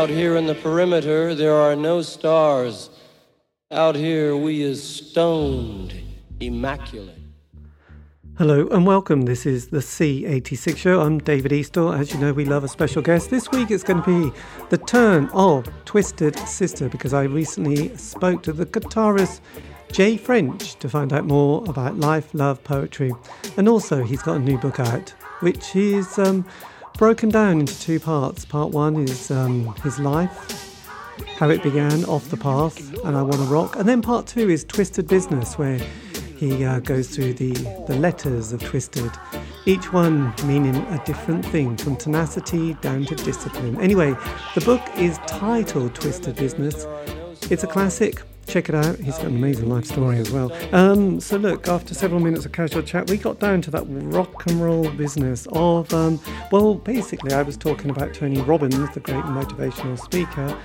Out here in the perimeter, there are no stars. Out here, we is stoned, immaculate. Hello and welcome. This is the C86 show. I'm David Eastaugh. As you know, we love a special guest. This week it's going to be the turn of Twisted Sister because I recently spoke to the guitarist Jay French to find out more about life, love, poetry. And also, he's got a new book out which is um, broken down into two parts. Part one is um, his life, how it began off the path, and I Want to Rock. And then part two is Twisted Business, where he uh, goes through the, the letters of Twisted, each one meaning a different thing, from tenacity down to discipline. Anyway, the book is titled Twisted Business. It's a classic. Check it out. He's got an amazing life story as well. Um, so, look, after several minutes of casual chat, we got down to that rock and roll business of, um, well, basically, I was talking about Tony Robbins, the great motivational speaker,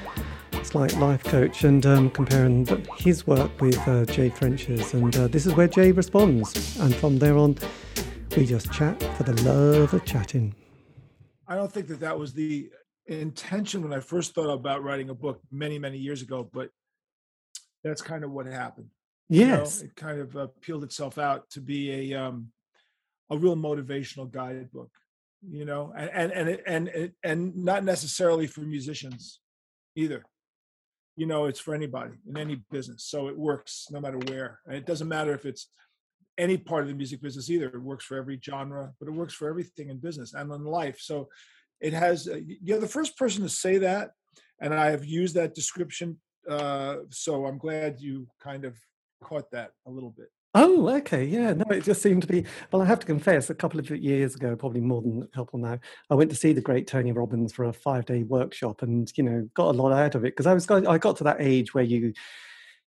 like life coach and um, comparing his work with uh, Jay French's. And uh, this is where Jay responds. And from there on, we just chat for the love of chatting. I don't think that that was the intention when I first thought about writing a book many, many years ago, but that's kind of what happened. Yes. You know, it kind of uh, peeled itself out to be a, um, a real motivational guidebook, you know, and, and, and, and, and, and not necessarily for musicians either. You know it's for anybody in any business so it works no matter where. And it doesn't matter if it's any part of the music business either. It works for every genre but it works for everything in business and in life. So it has uh, you're the first person to say that and i have used that description uh, so i'm glad you kind of caught that a little bit Oh, okay. Yeah. No, it just seemed to be. Well, I have to confess, a couple of years ago, probably more than a couple now, I went to see the great Tony Robbins for a five day workshop and, you know, got a lot out of it because I was, I got to that age where you,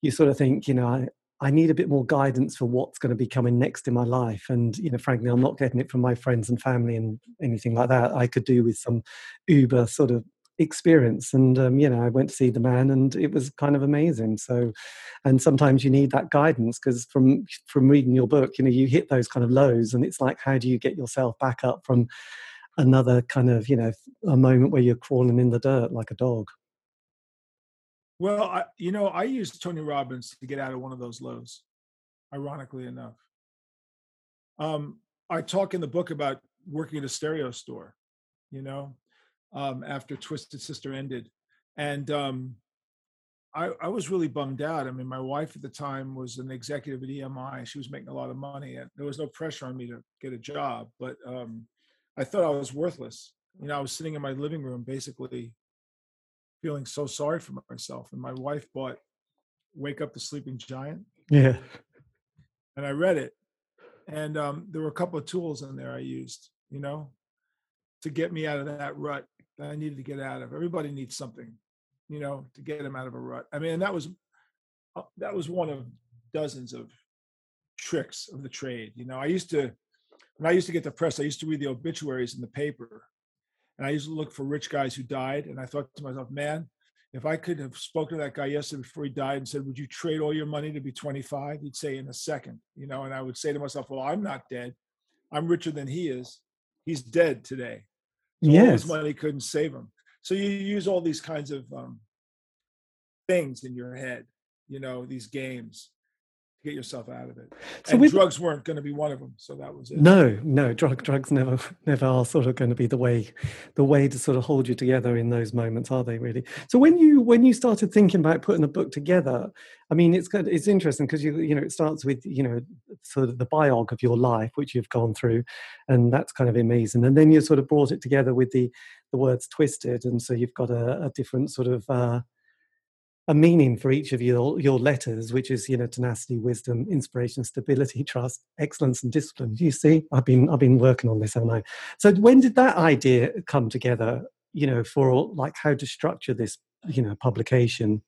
you sort of think, you know, I, I need a bit more guidance for what's going to be coming next in my life. And, you know, frankly, I'm not getting it from my friends and family and anything like that. I could do with some Uber sort of experience and um, you know i went to see the man and it was kind of amazing. So and sometimes you need that guidance because from from reading your book you know you hit those kind of lows and it's like how do you get yourself back up from another kind of you know a moment where you're crawling in the dirt like a dog? Well I, you know i used tony robbins to get out of one of those lows ironically enough. Um i talk in the book about working at a stereo store you know um, after Twisted Sister ended, and um, I, I, was really bummed out. I mean, my wife at the time was an executive at EMI; she was making a lot of money, and there was no pressure on me to get a job. But um, I thought I was worthless. You know, I was sitting in my living room, basically feeling so sorry for myself. And my wife bought "Wake Up the Sleeping Giant." Yeah, and I read it, and um, there were a couple of tools in there I used. You know, to get me out of that rut that I needed to get out of. Everybody needs something, you know, to get them out of a rut. I mean, that was uh, that was one of dozens of tricks of the trade. You know, I used to when I used to get depressed, I used to read the obituaries in the paper, and I used to look for rich guys who died. And I thought to myself, man, if I could have spoken to that guy yesterday before he died and said, "Would you trade all your money to be 25?" He'd say, "In a second. You know, and I would say to myself, "Well, I'm not dead. I'm richer than he is. He's dead today. Yes. all his money couldn't save him. So you use all these kinds of um, things in your head, you know, these games get yourself out of it. So and with, drugs weren't going to be one of them. So that was it. No, no, drug drugs never never are sort of going to be the way the way to sort of hold you together in those moments, are they really? So when you when you started thinking about putting a book together, I mean, it's good, it's interesting because you you know it starts with you know sort of the biog of your life which you've gone through, and that's kind of amazing. And then you sort of brought it together with the the words twisted, and so you've got a, a different sort of uh, a meaning for each of your your letters, which is you know tenacity, wisdom, inspiration, stability, trust, excellence, and discipline. You see, I've been I've been working on this, haven't I? So when did that idea come together? You know, for like how to structure this, you know, publication.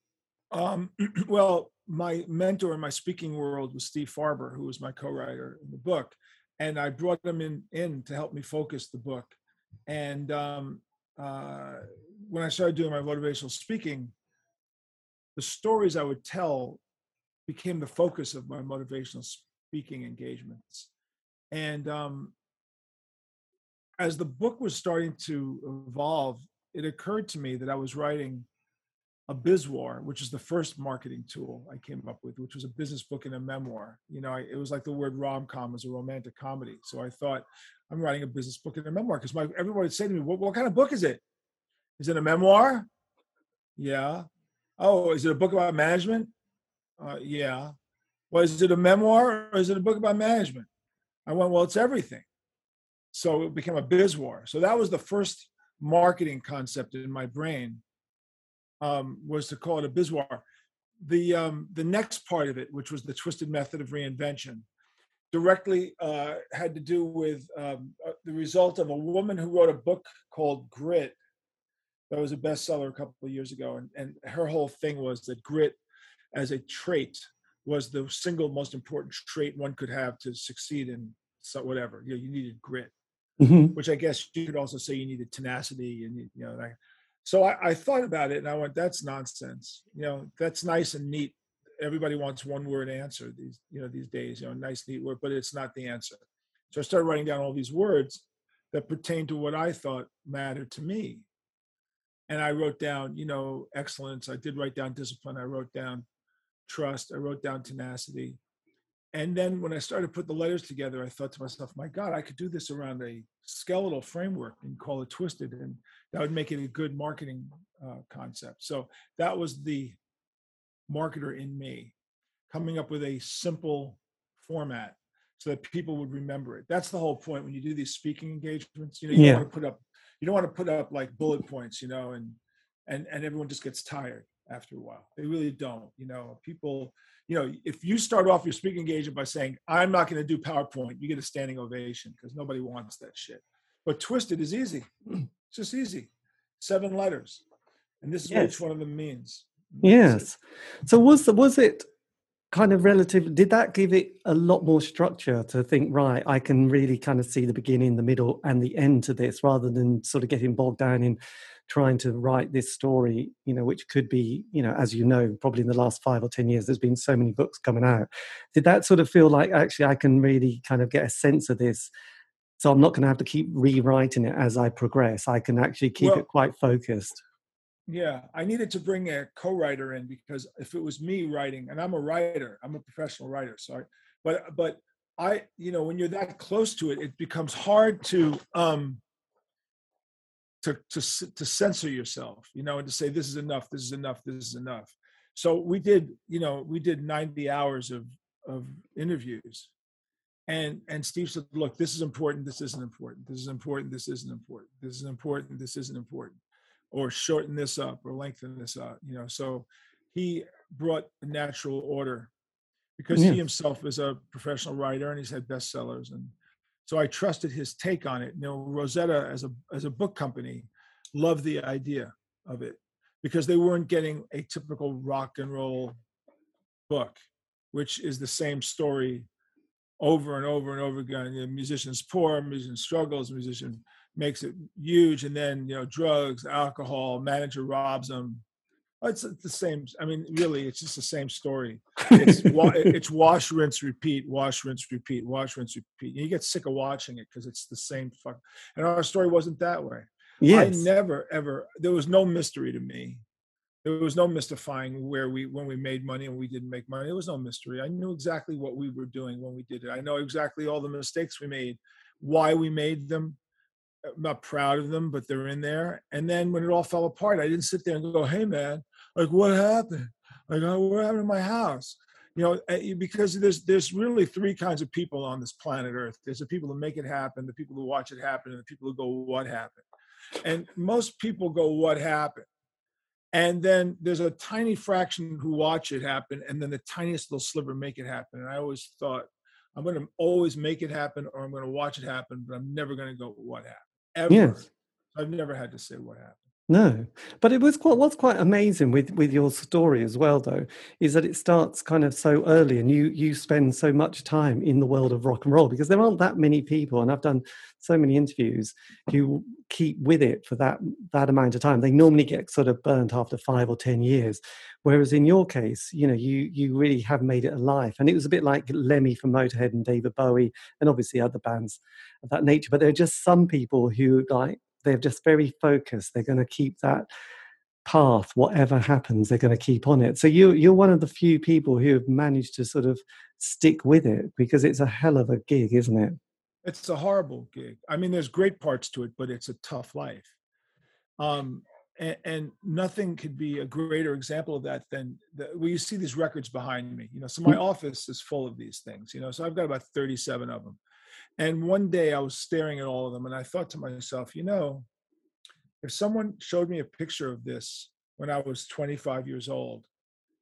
Um, well, my mentor in my speaking world was Steve Farber, who was my co-writer in the book, and I brought him in in to help me focus the book. And um, uh, when I started doing my motivational speaking the stories I would tell became the focus of my motivational speaking engagements. And um, as the book was starting to evolve, it occurred to me that I was writing a bizmoir, which is the first marketing tool I came up with, which was a business book and a memoir. You know, I, it was like the word rom com was a romantic comedy. So I thought, I'm writing a business book and a memoir because everybody would say to me, what, what kind of book is it? Is it a memoir? Yeah. Oh, is it a book about management? Uh, yeah. Well, it a memoir or is it a book about management? I went, well, it's everything. So it became a bizmoir. So that was the first marketing concept in my brain um, was to call it a bizmoir. The um, the next part of it, which was the twisted method of reinvention, directly uh, had to do with um, uh, the result of a woman who wrote a book called Grit. That was a bestseller a couple of years ago, and, and her whole thing was that grit, as a trait, was the single most important trait one could have to succeed in so whatever. You know, you needed grit, mm-hmm. which I guess you could also say you needed tenacity, and you know, like, so I, I thought about it and I went, that's nonsense. You know, that's nice and neat. Everybody wants one word answer these, you know, these days, you know, nice, neat word, but it's not the answer. So I started writing down all these words that pertain to what I thought mattered to me. And I wrote down, you know, excellence. I did write down discipline. I wrote down trust. I wrote down tenacity. And then when I started to put the letters together, I thought to myself, my God, I could do this around a skeletal framework and call it twisted. And that would make it a good marketing uh, concept. So that was the marketer in me coming up with a simple format so that people would remember it. That's the whole point when you do these speaking engagements. You know, you yeah. want to put up you don't want to put up like bullet points, you know, and and and everyone just gets tired after a while. They really don't. You know, people you know, if you start off your speaking engagement by saying, I'm not going to do PowerPoint, you get a standing ovation because nobody wants that shit. But twisted is easy. It's just easy. Seven letters. And this is yes. what each one of them means. Yes. So was the was it kind of relative did that give it a lot more structure to think right i can really kind of see the beginning the middle and the end to this rather than sort of getting bogged down in trying to write this story, you know, which could be, you know, as you know, probably in the last five or 10 years, there's been so many books coming out. Did that sort of feel like actually I can really kind of get a sense of this? So I'm not going to have to keep rewriting it as I progress. I can actually keep well, it quite focused. Yeah, I needed to bring a co-writer in because if it was me writing, and I'm a writer, I'm a professional writer, sorry, but but I, you know, when you're that close to it, it becomes hard to um to to to censor yourself, you know, and to say this is enough, this is enough, this is enough. So we did, you know, we did 90 hours of of interviews. And and Steve said, look, this is important, this isn't important, this is important, this isn't important, this is important, this isn't important, or shorten this up or lengthen this up, you know. So he brought a natural order because yeah. he himself is a professional writer and he's had bestsellers and so I trusted his take on it. You know, Rosetta as a as a book company loved the idea of it because they weren't getting a typical rock and roll book, which is the same story over and over and over again. The musician's poor, musician struggles, musician makes it huge, and then you know drugs, alcohol, manager robs them, it's the same. I mean, really, it's just the same story. It's, it's wash, rinse, repeat, wash, rinse, repeat, wash, rinse, repeat. And you get sick of watching it because it's the same fuck. And our story wasn't that way. Yes. I never, ever. There was no mystery to me. There was no mystifying where we when we made money and we didn't make money. There was no mystery. I knew exactly what we were doing when we did it. I know exactly all the mistakes we made, why we made them, I'm not proud of them, but they're in there. And then when it all fell apart, I didn't sit there and go, "Hey, man, like what happened? Like oh, what happened to my house?" You know, eh, because there's there's really three kinds of people on this planet Earth. There's the people who make it happen, the people who watch it happen, and the people who go, "What happened?" And most people go, "What happened?" And then there's a tiny fraction who watch it happen, and then the tiniest little sliver make it happen. And I always thought, I'm going to always make it happen, or I'm going to watch it happen, but I'm never going to go, "What happened?" Ever. Yes. I've never had to say what happened. No, but it was quite what's quite amazing with with your story as well, though, is that it starts kind of so early, and you you spend so much time in the world of rock and roll because there aren't that many people, and I've done so many interviews who keep with it for that that amount of time. They normally get sort of burnt after five or ten years, whereas in your case, you know, you you really have made it a life, and it was a bit like Lemmy from Motorhead and David Bowie, and obviously other bands of that nature. But there are just some people who like they're just very focused. They're going to keep that path, whatever happens, they're going to keep on it. So you you're one of the few people who have managed to sort of stick with it because it's a hell of a gig, isn't it? It's a horrible gig. I mean, there's great parts to it, but it's a tough life. Um, and, and nothing could be a greater example of that than the, well, you see these records behind me. You know, so my mm. office is full of these things. You know, so I've got about 37 of them. And one day I was staring at all of them, and I thought to myself, you know, if someone showed me a picture of this when I was 25 years old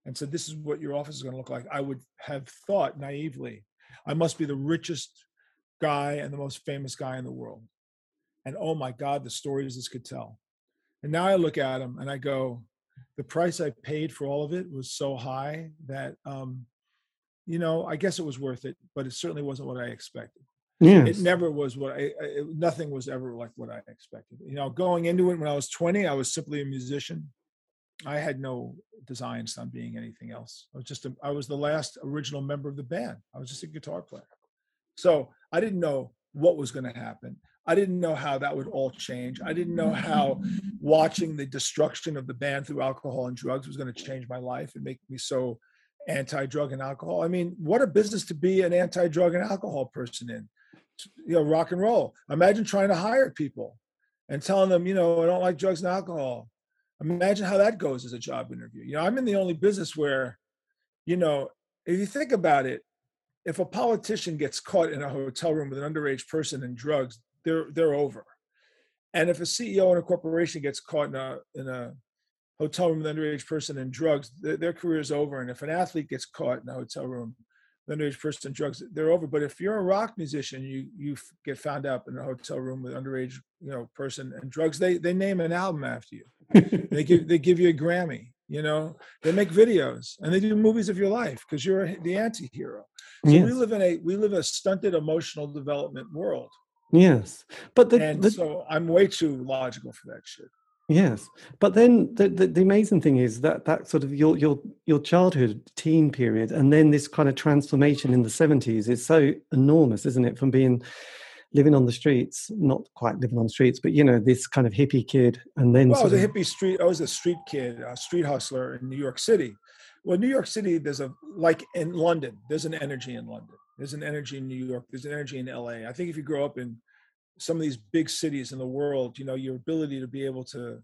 and said, This is what your office is going to look like, I would have thought naively, I must be the richest guy and the most famous guy in the world. And oh my God, the stories this could tell. And now I look at them and I go, the price I paid for all of it was so high that, um, you know, I guess it was worth it, but it certainly wasn't what I expected. Yes. It never was what I, I nothing was ever like what I expected. You know, going into it when I was 20, I was simply a musician. I had no designs on being anything else. I was just a, I was the last original member of the band. I was just a guitar player. So I didn't know what was going to happen. I didn't know how that would all change. I didn't know how watching the destruction of the band through alcohol and drugs was going to change my life and make me so anti-drug and alcohol. I mean, what a business to be an anti-drug and alcohol person in you know, rock and roll. Imagine trying to hire people and telling them, you know, I don't like drugs and alcohol. Imagine how that goes as a job interview. You know, I'm in the only business where, you know, if you think about it, if a politician gets caught in a hotel room with an underage person and drugs, they're they're over. And if a CEO in a corporation gets caught in a in a hotel room with an underage person and drugs, their, their career is over. And if an athlete gets caught in a hotel room underage person drugs, they're over. But if you're a rock musician, you you get found out in a hotel room with underage, you know, person and drugs, they they name an album after you. they give they give you a Grammy. You know, they make videos and they do movies of your life because you're the anti-hero. So yes. we live in a we live a stunted emotional development world. Yes, but the, and the, so I'm way too logical for that shit. Yes, but then the, the, the amazing thing is that that sort of your your your childhood teen period, and then this kind of transformation in the seventies is so enormous, isn't it? From being living on the streets, not quite living on the streets, but you know this kind of hippie kid, and then well, I was a hippie street. I was a street kid, a street hustler in New York City. Well, New York City, there's a like in London, there's an energy in London. There's an energy in New York. There's an energy in LA. I think if you grow up in some of these big cities in the world, you know, your ability to be able to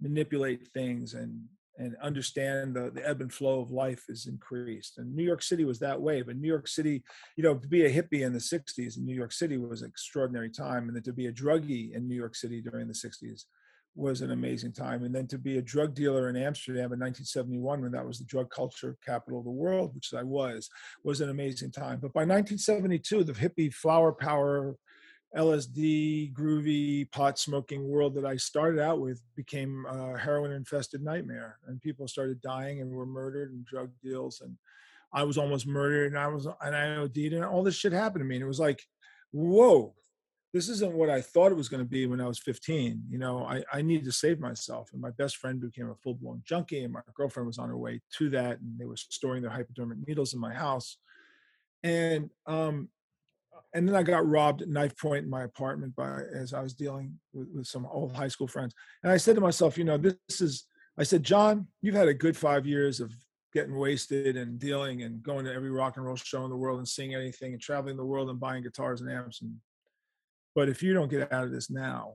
manipulate things and and understand the, the ebb and flow of life is increased. And New York City was that way. But New York City, you know, to be a hippie in the 60s in New York City was an extraordinary time. And then to be a druggie in New York City during the 60s was an amazing time. And then to be a drug dealer in Amsterdam in 1971, when that was the drug culture capital of the world, which I was, was an amazing time. But by 1972, the hippie flower power LSD, groovy, pot smoking world that I started out with became a heroin infested nightmare. And people started dying and were murdered and drug deals. And I was almost murdered and I was, and I OD'd and all this shit happened to me. And it was like, whoa, this isn't what I thought it was going to be when I was 15. You know, I, I needed to save myself. And my best friend became a full blown junkie. And my girlfriend was on her way to that. And they were storing their hypodermic needles in my house. And um, and then I got robbed at knife point in my apartment by as I was dealing with, with, some old high school friends. And I said to myself, you know, this is I said, John, you've had a good five years of getting wasted and dealing and going to every rock and roll show in the world and seeing anything and traveling the world and buying guitars and amps. And but if you don't get out of this now,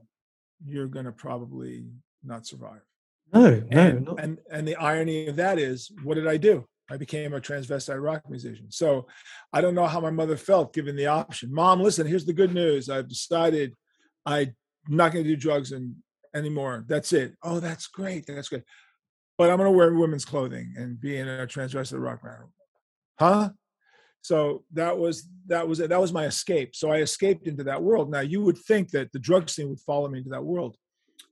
you're gonna probably not survive. No, no, and, and and the irony of that is, what did I do? I became a transvestite rock musician. So I don't know how my mother felt given the option. Mom, listen, here's the good news. I've decided I'm not going to do drugs and anymore. That's it. Oh, that's great. That's good. But I'm going to wear women's clothing and be in a transvestite rock band. Huh? So that was that was that was my escape. So I escaped into that world. Now you would think that the drug scene would follow me into that world,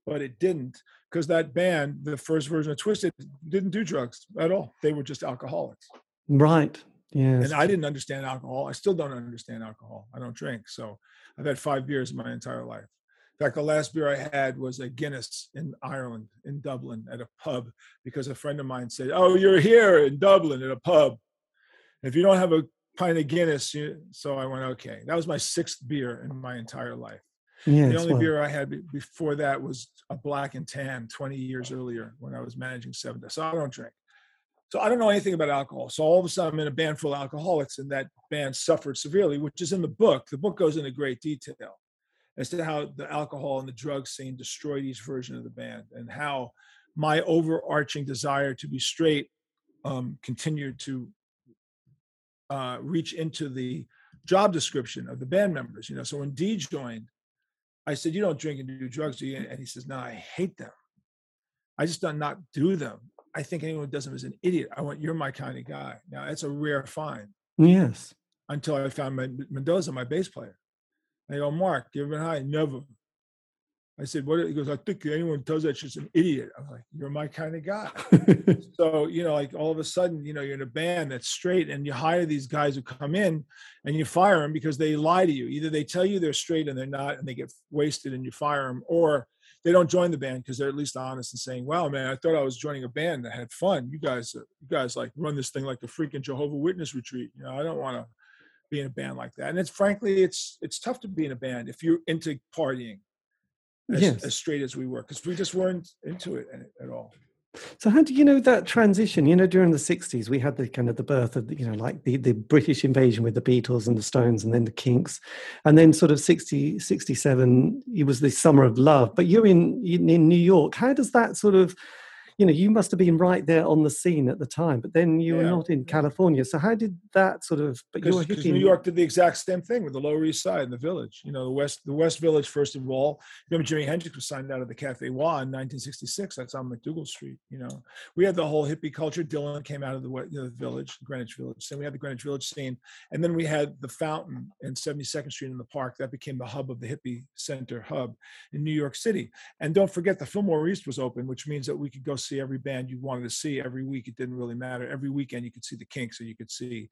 but it didn't because that band, the first version of Twisted, didn't do drugs at all. They were just alcoholics. Right. Yeah. And I didn't understand alcohol. I still don't understand alcohol. I don't drink. So I've had five beers in my entire life. In fact, the last beer I had was a Guinness in Ireland, in Dublin, at a pub, because a friend of mine said, "Oh, you're here in Dublin at a pub. If you don't have a pint of Guinness," you... so I went, "Okay." That was my sixth beer in my entire life. Yeah, the only beer I had before that was a black and tan 20 years earlier when I was managing Seven. So I don't drink. So I don't know anything about alcohol. So all of a sudden I'm in a band full of alcoholics, and that band suffered severely, which is in the book. The book goes into great detail as to how the alcohol and the drug scene destroyed each version of the band, and how my overarching desire to be straight um, continued to uh, reach into the job description of the band members. You know, so when Dee joined, I said, "You don't drink and do drugs, do you?" And he says, "No, I hate them. I just do not do them. I think anyone who does them is an idiot. I want you're my kind of guy." Now that's a rare find. Yes. Until I found Mendoza, my bass player. I go, Mark, you ever been high? Never. I said, what? He goes, I think anyone does that just an idiot. I'm like, you're my kind of guy. so, you know, like all of a sudden, you know, you're in a band that's straight and you hire these guys who come in and you fire them because they lie to you. Either they tell you they're straight and they're not and they get wasted and you fire them, or they don't join the band because they're at least honest and saying, wow, man, I thought I was joining a band that had fun. You guys, uh, you guys like run this thing like a freaking Jehovah Witness retreat. You know, I don't want to be in a band like that. And it's frankly, it's, it's tough to be in a band if you're into partying as, yes. as straight as we were because we just weren't into it at all. So how do you know that transition? You know, during the '60s, we had the kind of the birth of you know, like the the British invasion with the Beatles and the Stones, and then the Kinks, and then sort of 60, 67, it was the summer of love. But you're in in New York. How does that sort of you know, you must have been right there on the scene at the time, but then you were not in California. So how did that sort of? But you were hitting. New York did the exact same thing with the Lower East Side and the Village. You know, the West, the West Village first of all. Remember, Jimi Hendrix was signed out of the Cafe Wha in 1966. That's on MacDougal Street. You know, we had the whole hippie culture. Dylan came out of the, you know, the Village, Greenwich Village. Then we had the Greenwich Village scene, and then we had the Fountain and 72nd Street in the Park. That became the hub of the hippie center hub in New York City. And don't forget, the Fillmore East was open, which means that we could go see every band you wanted to see every week. It didn't really matter. Every weekend you could see the Kinks, or you could see,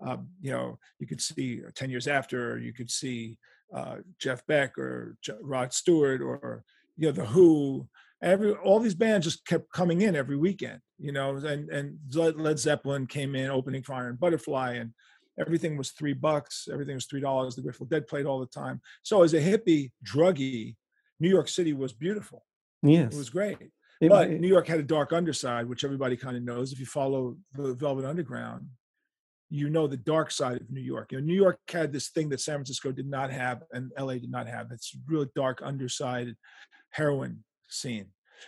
um, you know, you could see uh, Ten Years After, or you could see uh, Jeff Beck or Rod Stewart, or you know the Who. Every all these bands just kept coming in every weekend, you know, and and Led Zeppelin came in opening for Iron Butterfly, and everything was three bucks, everything was three dollars. The Grateful Dead played all the time. So as a hippie druggie, New York City was beautiful. Yes, it was great. It, but New York had a dark underside, which everybody kind of knows. If you follow the Velvet Underground, you know the dark side of New York. You know, New York had this thing that San Francisco did not have and LA did not have. It's really dark underside heroin scene.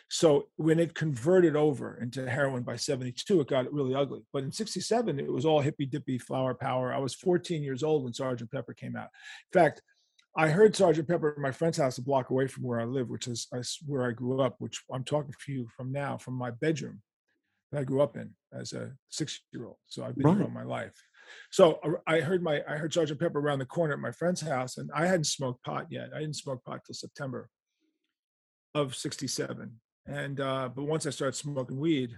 So when it converted over into heroin by 72, it got really ugly. But in 67, it was all hippy dippy flower power. I was 14 years old when Sergeant Pepper came out. In fact, I heard Sergeant Pepper at my friend's house a block away from where I live, which is where I grew up, which I'm talking to you from now, from my bedroom that I grew up in as a six-year-old. So I've been right. here all my life. So uh, I heard my I heard Sergeant Pepper around the corner at my friend's house, and I hadn't smoked pot yet. I didn't smoke pot till September of '67. And uh, but once I started smoking weed,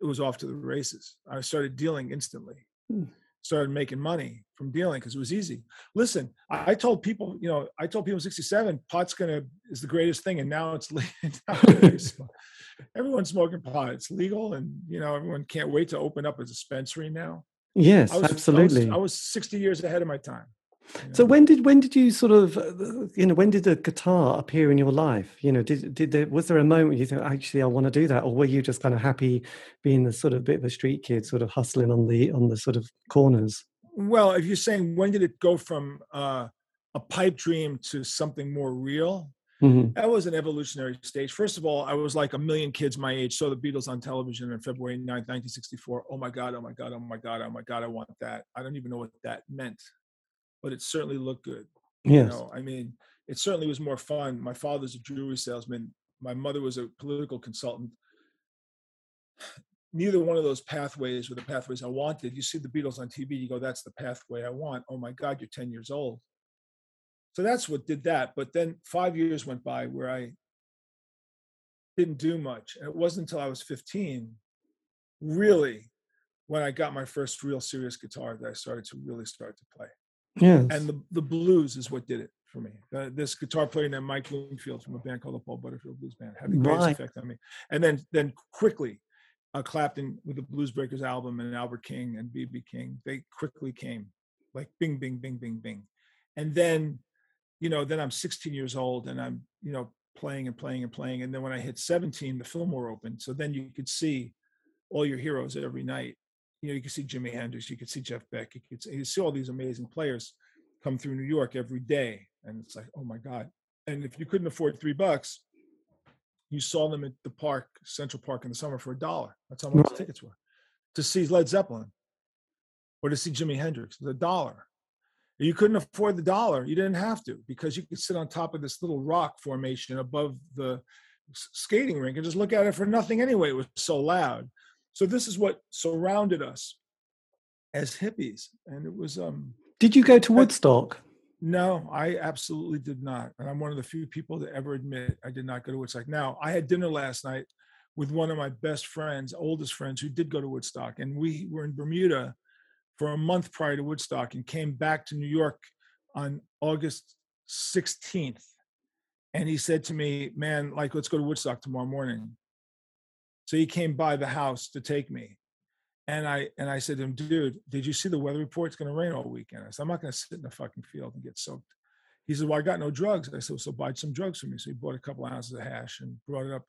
it was off to the races. I started dealing instantly. Hmm started making money from dealing because it was easy. Listen, I, I, told people, you know, I told people in 67, pot's gonna is the greatest thing, and now it's legal. everyone's smoking pot. It's legal, and you know, everyone can't wait to open up a dispensary now. Yes, I was, absolutely. I was, I was 60 years ahead of my time. So when did when did you sort of you know when did the guitar appear in your life? You know, did did there was there a moment you thought actually I want to do that, or were you just kind of happy being the sort of bit of a street kid, sort of hustling on the on the sort of corners? Well, if you're saying when did it go from uh, a pipe dream to something more real, mm-hmm. that was an evolutionary stage. First of all, I was like a million kids my age saw the Beatles on television on February 9th, 1964. Oh my God! Oh my God! Oh my God! Oh my God! I want that. I don't even know what that meant but it certainly looked good. Yes. You know, I mean, it certainly was more fun. My father's a jewelry salesman. My mother was a political consultant. Neither one of those pathways were the pathways I wanted. You see the Beatles on TV, you go, that's the pathway I want. Oh my God, you're 10 years old. So that's what did that. But then five years went by where I didn't do much. And it wasn't until I was 15, really, when I got my first real serious guitar that I started to really start to play. Yeah. And the, the blues is what did it for me. Uh, this guitar player named Mike Bloomfield from a band called the Paul Butterfield Blues Band had the greatest right. effect on me. And then then quickly, uh, Clapton with the Blues Breakers album and Albert King and BB King, they quickly came like bing, bing, bing, bing, bing. And then you know, then I'm 16 years old and I'm, you know, playing and playing and playing. And then when I hit 17, the Fillmore opened. So then you could see all your heroes every night. You know, you could see Jimi Hendrix, you could see Jeff Beck, you could see, you see all these amazing players come through New York every day. And it's like, oh my God. And if you couldn't afford three bucks, you saw them at the park, Central Park in the summer for a dollar. That's how much tickets were. To see Led Zeppelin or to see Jimi Hendrix, the dollar. You couldn't afford the dollar. You didn't have to because you could sit on top of this little rock formation above the skating rink and just look at it for nothing anyway. It was so loud. So this is what surrounded us as hippies, and it was um Did you go to Woodstock? no, I absolutely did not. And I'm one of the few people to ever admit I did not go to Woodstock. Now, I had dinner last night with one of my best friends, oldest friends, who did go to Woodstock. And we were in Bermuda for a month prior to Woodstock and came back to New York on August 16th. And he said to me, Man, like, let's go to Woodstock tomorrow morning. So he came by the house to take me. And I and I said to him, dude, did you see the weather report? It's gonna rain all weekend. I said, I'm not gonna sit in the fucking field and get soaked. He said, Well, I got no drugs. I said, so buy some drugs for me. So he bought a couple ounces of hash and brought it up.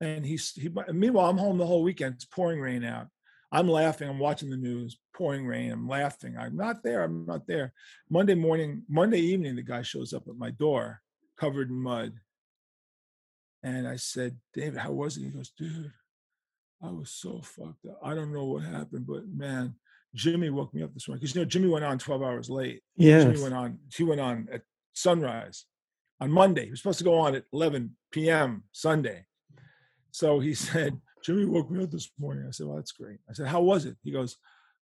And he's he meanwhile, I'm home the whole weekend. It's pouring rain out. I'm laughing. I'm watching the news, pouring rain. I'm laughing. I'm not there. I'm not there. Monday morning, Monday evening, the guy shows up at my door covered in mud. And I said, David, how was it? He goes, dude, I was so fucked up. I don't know what happened, but man, Jimi woke me up this morning. Because you know, Jimi went on 12 hours late. Yes. Jimi went on, he went on at sunrise on Monday. He was supposed to go on at 11 p.m. Sunday. So he said, Jimi woke me up this morning. I said, Well, that's great. I said, How was it? He goes,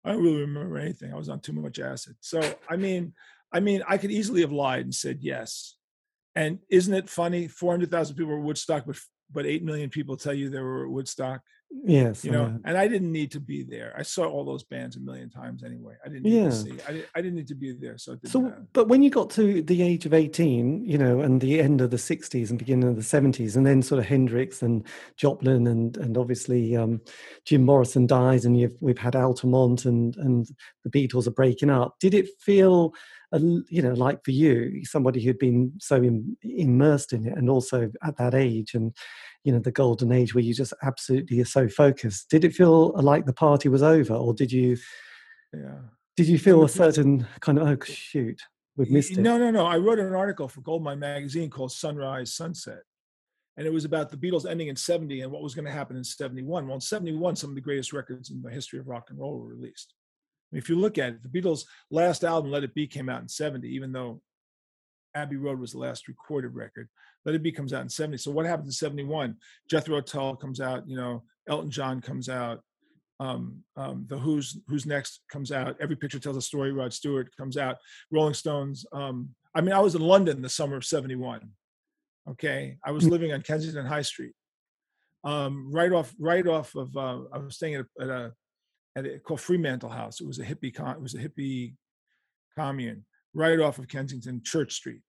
I don't really remember anything. I was on too much acid. So I mean, I mean, I could easily have lied and said yes. And isn't it funny? 400,000 people were Woodstock, but but 8 million people tell you they were at Woodstock Yes. you know and i didn't need to be there i saw all those bands a million times anyway i didn't need Yeah. to see I, didn't, I didn't need to be there so it didn't So, matter. but when you got to the age of 18, you know, and the end of the 60s and beginning of the 70s, and then sort of Hendrix and Joplin and and obviously um, Jim Morrison dies, and you've we've had Altamont and and the Beatles are breaking up. Did it feel, you know, like for you, somebody who'd been so Im- immersed in it, and also at that age, and you know, the golden age where you just absolutely are so focused? Did it feel like the party was over, or did you yeah did you feel a certain kind of oh shoot, we've missed it? no no no i wrote an article for goldmine magazine called sunrise sunset and it was about the beatles ending in 70 and what was going to happen in 71 well in 71 some of the greatest records in the history of rock and roll were released if you look at it the beatles last album let it be came out in 70 even though abbey road was the last recorded record let it be comes out in 70 so what happens in 71 jethro tull comes out you know elton john comes out um, um, the Who's Who's Next comes out. Every Picture Tells a Story. Rod Stewart comes out. Rolling Stones. Um, I mean, I was in London the summer of '71. Okay, I was Mm. living on Kensington High Street, um, right off right off of. Uh, I was staying at a, at a a called Fremantle House. It was a hippie con- it was a hippie commune right off of Kensington Church Street,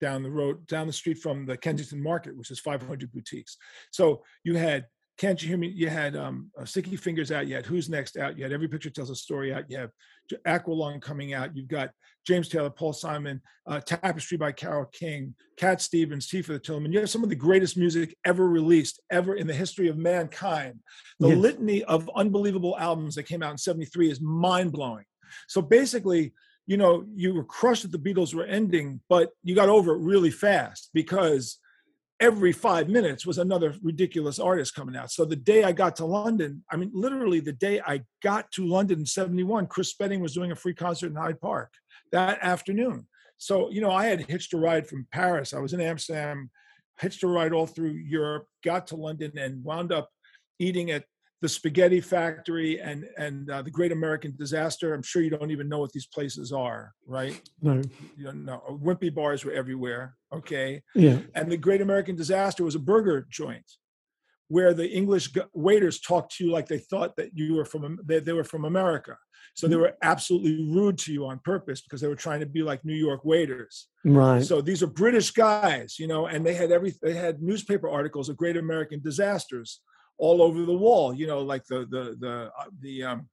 down the road down the street from the Kensington Market, which is 500 boutiques. So you had can't you hear me? You had um, uh, Sticky Fingers out. You had Who's Next out. You had Every Picture Tells a Story out. You have Aqualung coming out. You've got James Taylor, Paul Simon, uh, Tapestry by Carole King, Cat Stevens, Tea for the Tillerman. You have some of the greatest music ever released, ever in the history of mankind. The Yes. litany of unbelievable albums that came out in 73 is mind blowing. So basically, you know, you were crushed that the Beatles were ending, but you got over it really fast because every five minutes was another ridiculous artist coming out. So the day I got to London, I mean, literally the day I got to London in 71, Chris Spedding was doing a free concert in Hyde Park that afternoon. So, you know, I had hitched a ride from Paris. I was in Amsterdam, hitched a ride all through Europe, got to London, and wound up eating at the Spaghetti Factory and and uh, the Great American Disaster. I'm sure you don't even know what these places are, right? No. You don't know. Wimpy bars were everywhere. Okay, Yeah. and the Great American Disaster was a burger joint where the English waiters talked to you like they thought that you were from they, they were from America. So they were absolutely rude to you on purpose because they were trying to be like New York waiters. Right. So these are British guys, you know, and they had every they had newspaper articles of Great American disasters all over the wall. You know, like the the the uh, the um,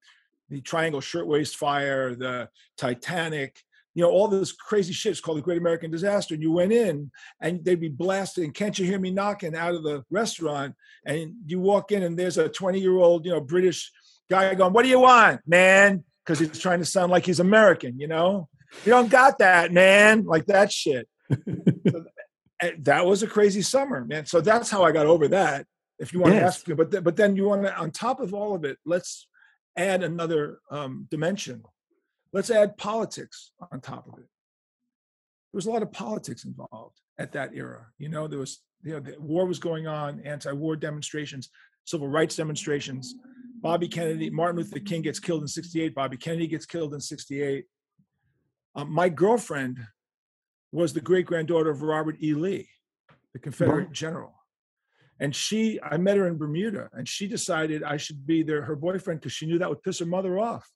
the Triangle Shirtwaist Fire, the Titanic, you know, all this crazy shit. It's called the Great American Disaster. And you went in and they'd be blasting, can't you hear me knocking out of the restaurant? And you walk in and there's a 20 year old, you know, British guy going, What do you want, man? Because he's trying to sound like he's American, you know? You don't got that, man. Like that shit. so eh, that was a crazy summer, man. So that's how I got over that. If you want yes. to ask me, but th- but then you want to, on top of all of it, let's add another um, dimension Let's add politics on top of it. There was a lot of politics involved at that era. You know, there was, you know, the war was going on, anti-war demonstrations, civil rights demonstrations. Bobby Kennedy, Martin Luther King gets killed in 68. Bobby Kennedy gets killed in 68. Um, my girlfriend was the great granddaughter of Robert E. Lee, the Confederate general. And she, I met her in Bermuda, and she decided I should be their, her boyfriend because she knew that would piss her mother off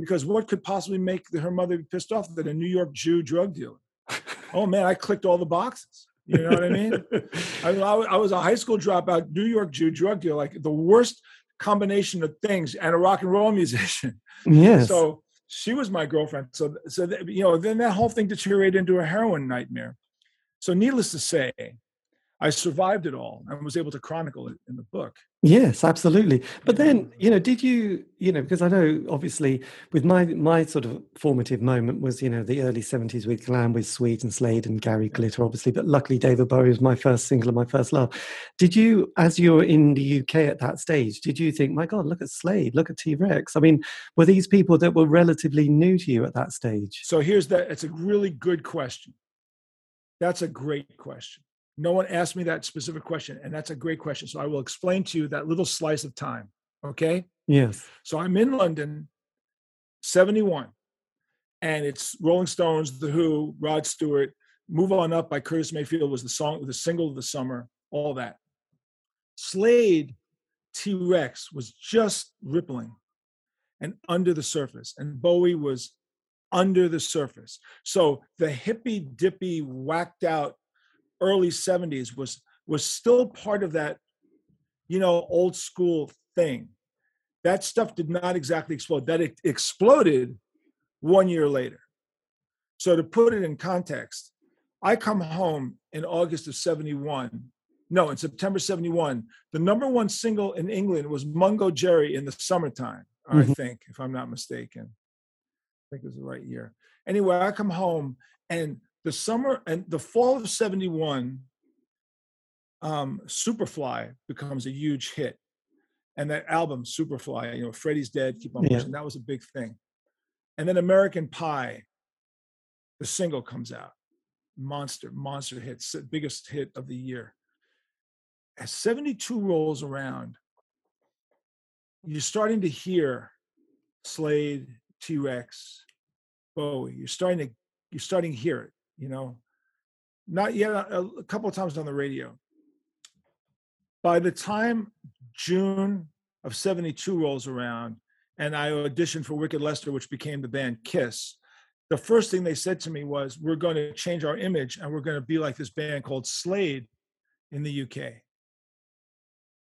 because what could possibly make her mother be pissed off than a New York Jew drug dealer? oh man, I clicked all the boxes. You know what I mean? I, I, was a high school dropout, New York Jew drug dealer, like the worst combination of things, and a rock and roll musician. Yes. So she was my girlfriend. So, so that, you know, then that whole thing deteriorated into a heroin nightmare. So, needless to say, I survived it all and was able to chronicle it in the book. Yes, absolutely. But then, you know, did you, you know, because I know obviously with my my sort of formative moment was, you know, the early 70s with Glam with Sweet and Slade and Gary Glitter, obviously, but luckily David Bowie was my first single and my first love. Did you, as you were in the UK at that stage, did you think, my God, look at Slade, look at T Rex? I mean, were these people that were relatively new to you at that stage? So here's that. It's a really good question. That's a great question. No one asked me that specific question, and that's a great question. So I will explain to you that little slice of time. Okay. Yes. So I'm in London, 71, and it's Rolling Stones, The Who, Rod Stewart, Move On Up by Curtis Mayfield was the song, the single of the summer, all that. Slade T Rex was just rippling and under the surface, and Bowie was under the surface. So the hippy dippy, whacked out early 70s was was still part of that you know old school thing. That stuff did not exactly explode. That it exploded one year later. So to put it in context i come home in august of 71 no in september 71 the number one single in england was mungo jerry in the summertime mm-hmm. i think if i'm not mistaken. I think it was the right year. Anyway i come home and the summer and the fall of 71 um, superfly becomes a huge hit. And that album superfly you know freddie's dead keep on pushing yeah. that was a big thing. And then american pie the single comes out. Monster monster hits biggest hit of the year. As 72 rolls around you're starting to hear slade t-rex bowie you're starting to you're starting to hear it you know, not yet a, a couple of times on the radio. By the time June of 72 rolls around and I auditioned for Wicked Lester, which became the band Kiss, the first thing they said to me was, We're going to change our image and we're going to be like this band called Slade in the UK.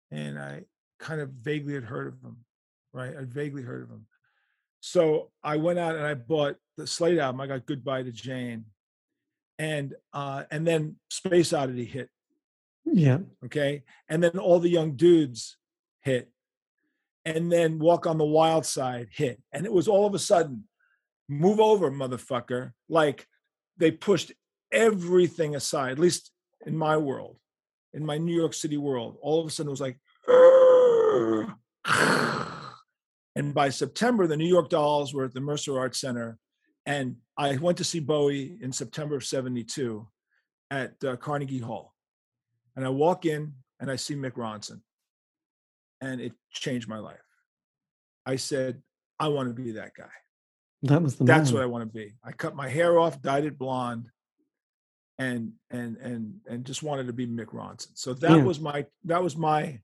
And I kind of vaguely had heard of them, right? I vaguely heard of them. So I went out and I bought the Slade album. I got Goodbye to Jane and uh, and then Space Oddity hit. Yeah. Okay. And then all the young dudes hit, and then Walk on the Wild Side hit, and it was all of a sudden, move over, motherfucker! Like they pushed everything aside. At least in my world, in my New York City world, all of a sudden it was like. And by September, the New York Dolls were at the Mercer Arts Center and I went to see Bowie in September of 72 at uh, Carnegie Hall. And I walk in and I see Mick Ronson. And it changed my life. I said, I want to be that guy. That was the That's man. what I want to be. I cut my hair off, dyed it blonde, and and and and just wanted to be Mick Ronson. So that yeah. was my that was my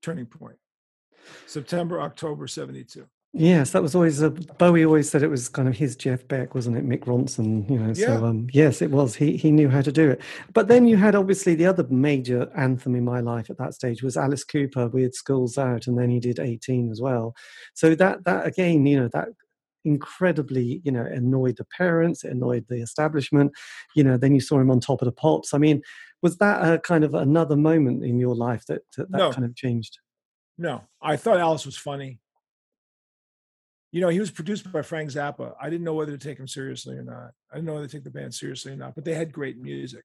turning point. September, October 72. Yes, that was always a, Bowie. Always said it was kind of his Jeff Beck, wasn't it? Mick Ronson, you know. Yeah. So um, yes, it was. He he knew how to do it. But then you had obviously the other major anthem in my life at that stage was Alice Cooper with "Schools Out," and then he did 18 as well. So that that again, you know, that incredibly, you know, annoyed the parents, it annoyed the establishment. You know, then you saw him on top of the pops. I mean, was that a kind of another moment in your life that that, that No. kind of changed? No, I thought Alice was funny. You know, he was produced by Frank Zappa. I didn't know whether to take him seriously or not. I didn't know whether to take the band seriously or not, but they had great music.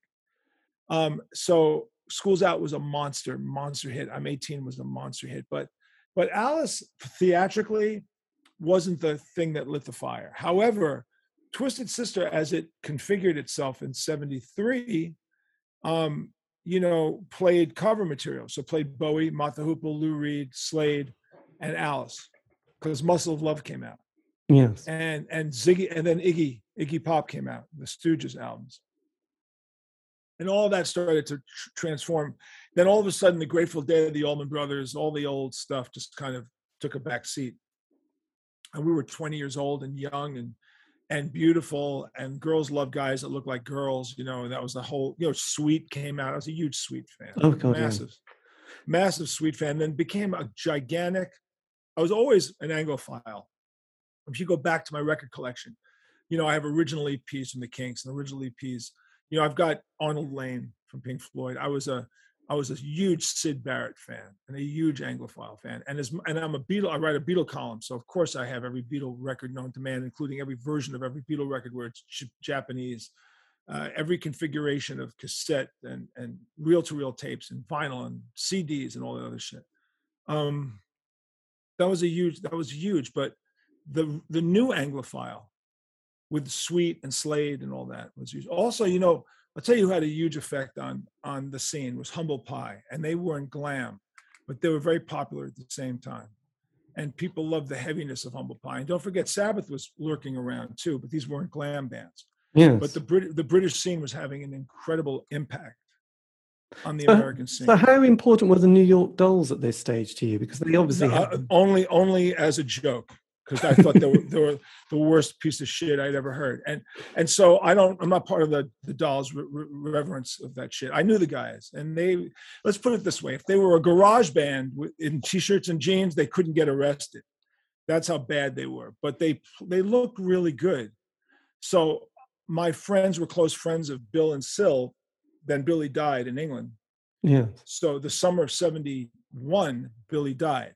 Um, so Schools Out was a monster, monster hit. I'm 18 was a monster hit, but but Alice theatrically wasn't the thing that lit the fire. However, Twisted Sister, as it configured itself in 73, um, you know, played cover material. So played Bowie, Mott the Hoople, Lou Reed, Slade, and Alice, because Muscle of Love came out, Yes. and and Ziggy, and then Iggy Iggy Pop came out, the Stooges albums, and all that started to tr- transform. Then all of a sudden, the Grateful Dead, the Allman Brothers, all the old stuff just kind of took a back seat, and we were 20 years old and young and and beautiful and girls love guys that look like girls you know and that was the whole you know sweet came out i was a huge sweet fan Oh, God, yeah. massive massive sweet fan then became a gigantic i was always an anglophile. If you go back to my record collection you know i have original eps from the kinks and original eps you know i've got arnold layne from pink floyd. I was a i was a huge sid barrett fan and a huge anglophile fan. And as and i'm a beatle i write a beatle column so of course i have every beatle record known to man including every version of every beatle record where it's japanese uh, every configuration of cassette and and reel to reel tapes and vinyl and CDs and all that other shit. Um, that was a huge. That was huge. But the the new Anglophile with Sweet and Slade and all that was huge. Also, you know, I'll tell you who had a huge effect on on the scene was Humble Pie, and they weren't glam, but they were very popular at the same time. And people loved the heaviness of Humble Pie. And don't forget, Sabbath was lurking around too, but these weren't glam bands Yes. but the Brit- the British scene was having an incredible impact on the So- American scene. so how important were the New York Dolls at this stage to you? Because they obviously No, uh, only only as a joke because I thought they were they were the worst piece of shit I'd ever heard, and and so I don't I'm not part of the the Dolls re- re- reverence of that shit. I knew the guys, and they let's put it this way: if they were a garage band in t-shirts and jeans, they couldn't get arrested. That's how bad they were, but they they looked really good. So my friends were close friends of Bill and Syl. Then Billy died in England. yeah. So the summer of 71, Billy died.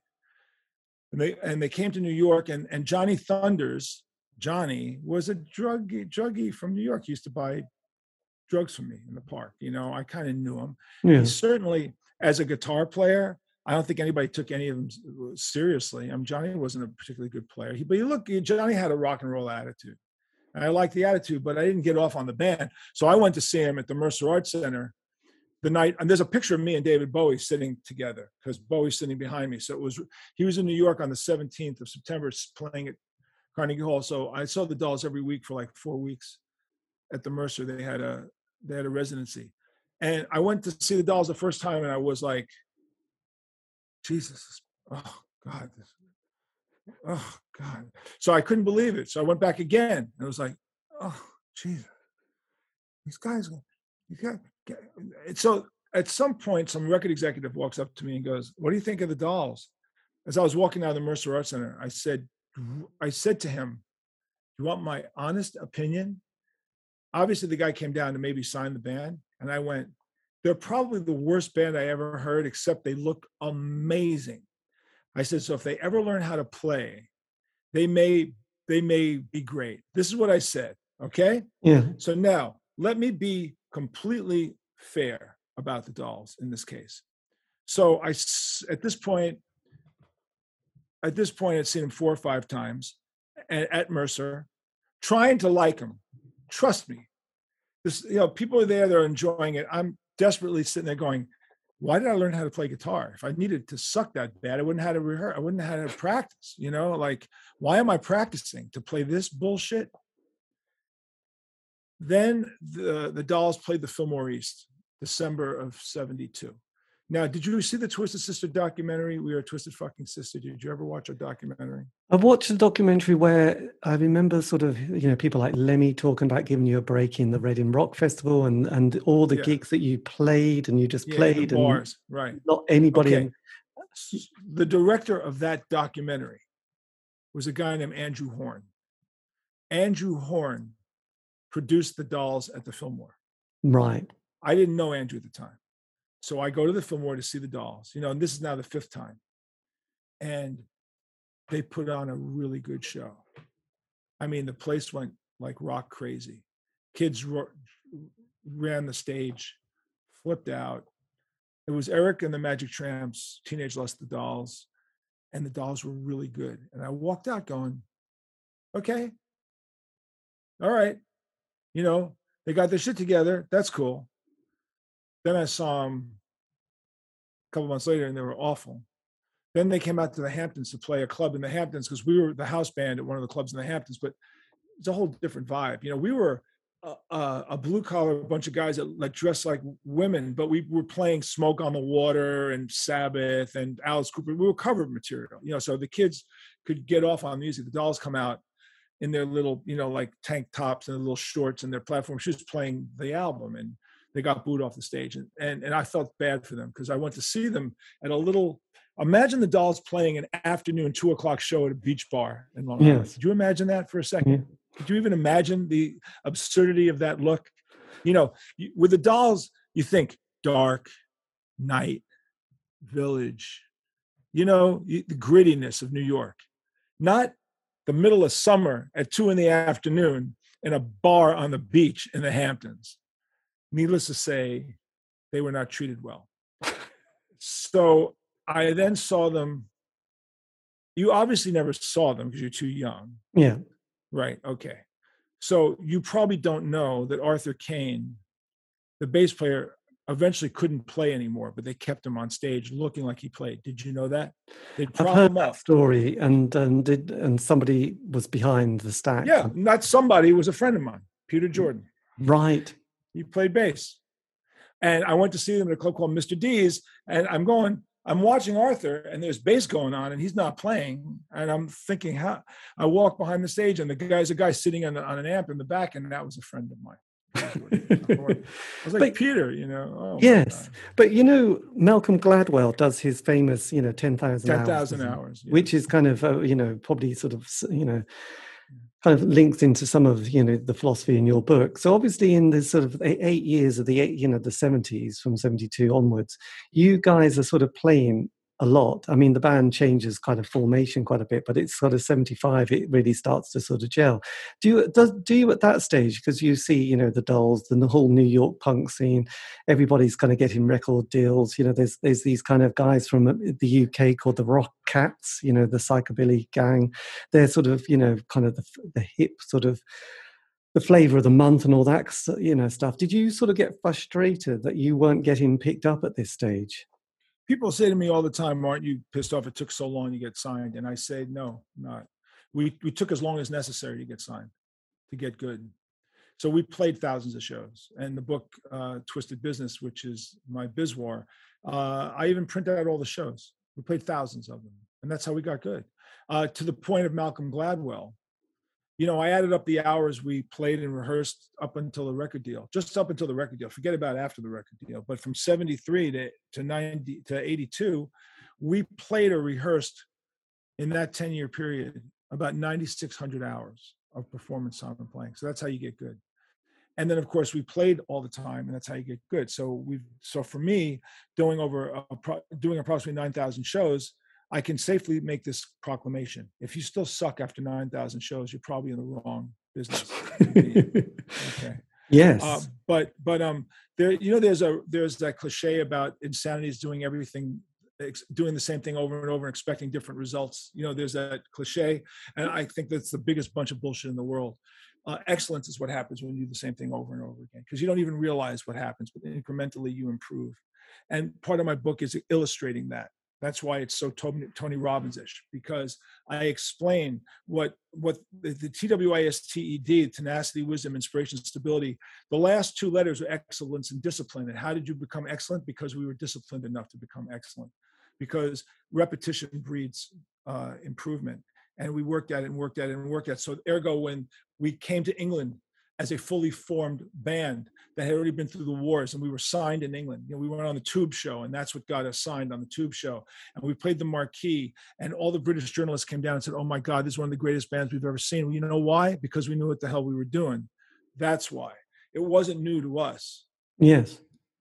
And they and they came to New York and, and Johnny Thunders, Johnny was a druggie, druggie from New York. He used to buy drugs from me in the park. You know, I kind of knew him. Yeah. He certainly, as a guitar player, I don't think anybody took any of them seriously. I mean, Johnny wasn't a particularly good player. He, but you look, Johnny had a rock and roll attitude. And I liked the attitude, but I didn't get off on the band. So I went to see him at the Mercer Arts Center the night, and there's a picture of me and David Bowie sitting together because Bowie's sitting behind me. So it was, he was in New York on the 17th of September playing at Carnegie Hall. So I saw the Dolls every week for like four weeks at the Mercer. They had a, they had a residency. And I went to see the Dolls the first time and I was like, Jesus, oh God, oh God. So I couldn't believe it. So I went back again and it was like, oh Jesus, these guys, you got. So at some point, some record executive walks up to me and goes, "What do you think of the Dolls?" As I was walking out of the Mercer Arts Center, I said, I said to him, "You want my honest opinion?" Obviously, the guy came down to maybe sign the band, and I went, "They're probably the worst band I ever heard, except they look amazing." I said, "So if they ever learn how to play, they may they may be great." This is what I said. Okay. Yeah. So now let me be completely fair about the dolls in this case. So I at this point, at this point, I'd seen him four or five times at, at Mercer, trying to like him. Trust me, this you know people are there, they're enjoying it. I'm desperately sitting there going, why did I learn how to play guitar? If I needed to suck that bad, I wouldn't have had to rehearse. I wouldn't have had to practice. You know, like why am I practicing to play this bullshit? Then the the Dolls played the Fillmore East, December of '72. Now, did you see the Twisted Sister documentary? We are Twisted Fucking Sister. Did you ever watch a documentary? I've watched a documentary where I remember sort of, you know, people like Lemmy talking about giving you a break in the Reading Rock Festival and, and all the Yeah. gigs that you played and you just Yeah, played and bars, right? not anybody. Okay. in- The director of that documentary was a guy named Andrew Horn. Andrew Horn produced the dolls at the Fillmore. Right. I didn't know Andrew at the time. So I go to the Fillmore to see the dolls, you know, and this is now the fifth time. And they put on a really good show. I mean, the place went like rock crazy. Kids ro- ran the stage, flipped out. It was Eric and the Magic Tramps, Teenage Lust the Dolls, and the dolls were really good. And I walked out going, okay, all right, you know, they got their shit together. That's cool. Then I saw them a couple months later and they were awful. Then they came out to the Hamptons to play a club in the Hamptons because we were the house band at one of the clubs in the Hamptons, but it's a whole different vibe. You know, we were a, a, blue collar bunch of guys that like dressed like women, but we were playing Smoke on the Water and Sabbath and Alice Cooper. We were covered material, you know, so the kids could get off on music. The dolls come out in their little, you know, like tank tops and little shorts and their platform shoes playing the album. And they got booed off the stage. And, and, and I felt bad for them because I went to see them at a little, imagine the dolls playing an afternoon two o'clock show at a beach bar in Long Island. Yes. Could you imagine that for a second? Yeah. Could you even imagine the absurdity of that look? You know, you- with the dolls, you think dark, night, village, you know, the grittiness of New York, not the middle of summer at two in the afternoon in a bar on the beach in the Hamptons. Needless to say, they were not treated well. So I then saw them. You obviously never saw them because you're too young. Yeah. Right. Okay. So you probably don't know that Arthur Kane, the bass player, eventually couldn't play anymore, but they kept him on stage looking like he played. Did you know that? They'd I've heard that story, and and did and somebody was behind the stack. Yeah, not somebody, it was a friend of mine, Peter mm, Jordan. Right. He played bass. And I went to see them at a club called Mr. D's. And I'm going, I'm watching Arthur, and there's bass going on, and he's not playing. And I'm thinking, how I walk behind the stage, and the guy's a guy sitting on, the, on an amp in the back, and that was a friend of mine. I was like, But- Peter, you know. Oh Yes, but you know, Malcolm Gladwell does his famous, you know, ten thousand 10,000 hours, hours. yeah. which is kind of, uh, you know, probably sort of, you know, kind of links into some of, you know, the philosophy in your book. So obviously, in the sort of eight, years of the, eight, you know, the seventies from seventy two onwards, you guys are sort of playing a lot. I mean, the band changes kind of formation quite a bit, but it's sort of seventy five. It really starts to sort of gel. Do you do you at that stage because you see, you know, the Dolls, and the whole New York punk scene, everybody's kind of getting record deals. You know, there's there's these kind of guys from uh, the UK called the Rock Cats. You know, the psychobilly gang. They're sort of you know kind of the the hip sort of the flavor of the month and all that you know stuff. Did you sort of get frustrated that you weren't getting picked up at this stage? People say to me all the time, "Aren't you pissed off? It took so long to get signed." And I say, "No, not. We we took as long as necessary to get signed, to get good. So we played thousands of shows. And the book uh, Twisted Business, which is my bizmoir, uh, I even printed out all the shows. We played thousands of them, and that's how we got good. Uh, to the point of Malcolm Gladwell, you know, I added up the hours we played and rehearsed up until the record deal, just up until the record deal. Forget about after the record deal. But from 73 to, to 90 to 82, we played or rehearsed in that 10 year period about 9,600 hours of performance time and playing. So that's how you get good. And then, of course, we played all the time, and that's how you get good. So we've so for me, doing over a, doing approximately 9,000 shows, I can safely make this proclamation. If you still suck after 9,000 shows, you're probably in the wrong business. okay. yes. Uh, but but um, there you know there's a there's that cliche about insanity is doing everything, ex- doing the same thing over and over and expecting different results. You know, there's that cliche, and I think that's the biggest bunch of bullshit in the world. Uh, excellence is what happens when you do the same thing over and over again because you don't even realize what happens, but incrementally you improve. And part of my book is illustrating that. That's why it's so Tony, Tony Robbins-ish because I explain what what the, the TWISTED, tenacity, wisdom, inspiration, stability. The last two letters are excellence and discipline. And how did you become excellent? Because we were disciplined enough to become excellent. Because repetition breeds uh, improvement, and we worked at it and worked at it and worked at it. So ergo, when we came to England as a fully formed band that had already been through the wars and we were signed in England. You know, we went on the Tube show and that's what got us signed on the Tube show. And we played the marquee and all the British journalists came down and said, "Oh my god, this is one of the greatest bands we've ever seen." Well, you know why? Because we knew what the hell we were doing. That's why. It wasn't new to us. Yes.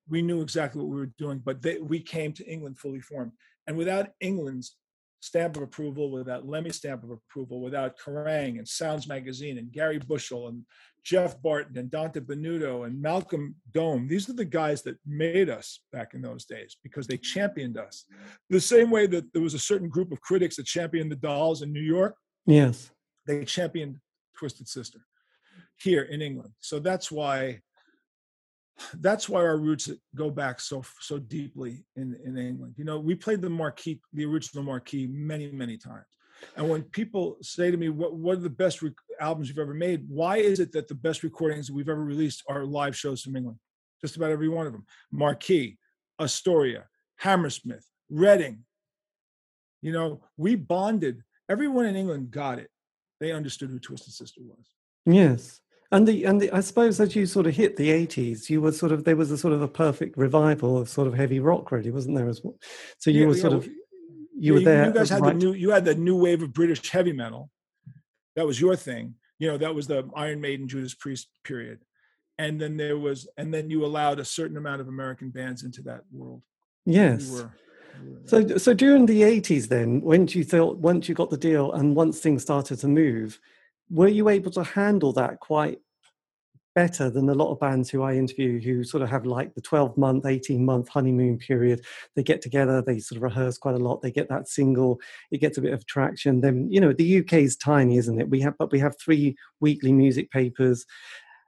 We knew exactly what we were doing, but they, we came to England fully formed. And without England's stamp of approval, without Lemmy stamp of approval, without Kerrang and Sounds Magazine and Gary Bushell and Geoff Barton and Dante Bonutto and Malcolm Dome. These are the guys that made us back in those days because they championed us. The same way that there was a certain group of critics that championed the Dolls in New York. Yes. They championed Twisted Sister here in England. So that's why that's why our roots go back so so deeply in in England. You know, we played the marquee, the original marquee, many many times. And when people say to me, "What what are the best rec- albums you've ever made?" Why is it that the best recordings we've ever released are live shows from England? Just about every one of them. Marquee, Astoria, Hammersmith, Reading. You know, we bonded. Everyone in England got it. They understood who Twisted Sister was. Yes. And the and the, I suppose as you sort of hit the eighties, you were sort of there was a sort of a perfect revival of sort of heavy rock, really, wasn't there? As well? So you Yeah, were sort well, of you were there. You guys had right- the new. You had the new wave of British heavy metal. That was your thing. You know, that was the Iron Maiden, Judas Priest period, and then there was, and then you allowed a certain amount of American bands into that world. We yes. were- we were- So so during the eighties, then, when you thought once you got the deal and once things started to move, were you able to handle that quite better than a lot of bands who I interview who sort of have like the 12 month, 18 month honeymoon period. They get together, they sort of rehearse quite a lot, they get that single, it gets a bit of traction. Then, you know, the UK is tiny, isn't it? We have, but we have three weekly music papers.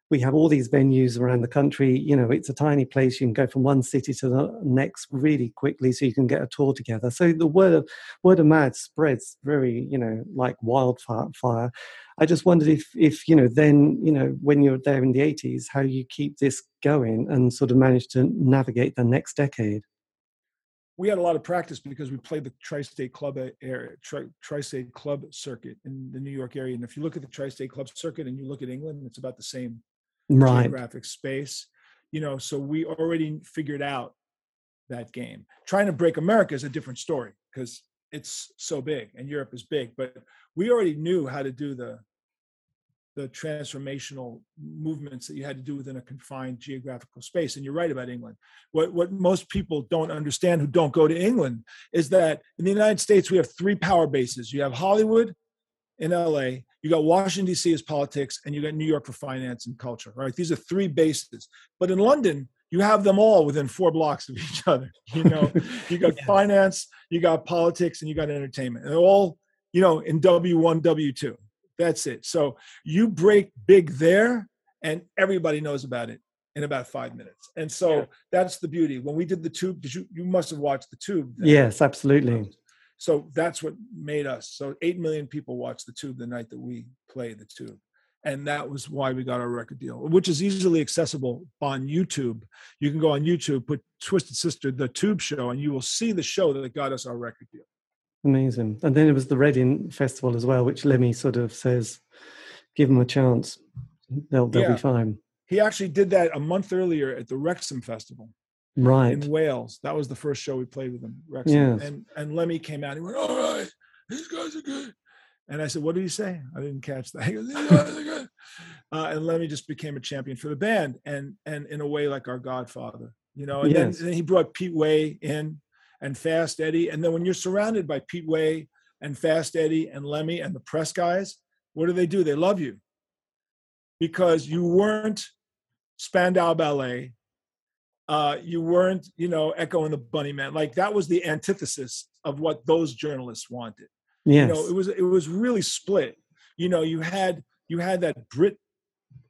We have all these venues around the country. You know, it's a tiny place. You can go from one city to the next really quickly, so you can get a tour together. So the word of word of mouth spreads very, you know, like wildfire. I just wondered if, if you know, then you know, when you're there in the '80s, how you keep this going and sort of manage to navigate the next decade. we had a lot of practice because we played the tri-state club uh, area, tri- tri-state club circuit in the New York area. And if you look at the tri-state club circuit and you look at England, it's about the same Right. geographic space. You know, so we already figured out that game. Trying to break America is a different story because it's so big and Europe is big. But we already knew how to do the the transformational movements that you had to do within a confined geographical space. And you're right about England. What what most people don't understand who don't go to England is that in the United States we have three power bases. You have Hollywood in LA, you got Washington D.C. as politics, and you got New York for finance and culture. Right? These are three bases. But in London, you have them all within four blocks of each other. You know, you got Yeah. finance, you got politics, and you got entertainment. And they're all, you know, in W1, W2. That's it. So you break big there, and everybody knows about it in about five minutes. And so Yeah. that's the beauty. When we did the tube, did you you must have watched the tube. then. Yes, absolutely. So that's what made us. So eight million people watched the tube the night that we played the tube. And that was why we got our record deal, which is easily accessible on YouTube. You can go on YouTube, put Twisted Sister, the tube show, and you will see the show that got us our record deal. Amazing. And then it was the Reading Festival as well, which Lemmy sort of says, give them a chance. They'll, they'll Yeah. be fine. He actually did that a month earlier at the Wrexham Festival Right. in Wales. That was the first show we played with him, Wrexham. Yes. And and Lemmy came out. He went, "All right, these guys are good." And I said, "What did he say?" I didn't catch that. He goes, "These guys are good." Uh, and Lemmy just became a champion for the band, and and in a way like our godfather, you know. And Yes. then, then he brought Pete Way in, and Fast Eddie. And then when you're surrounded by Pete Way and Fast Eddie and Lemmy and the press guys, what do they do? They love you because you weren't Spandau Ballet uh, you weren't, you know, Echo and the Bunnymen. Like that was the antithesis of what those journalists wanted. Yes. You know, it was it was really split. You know, you had you had that Brit,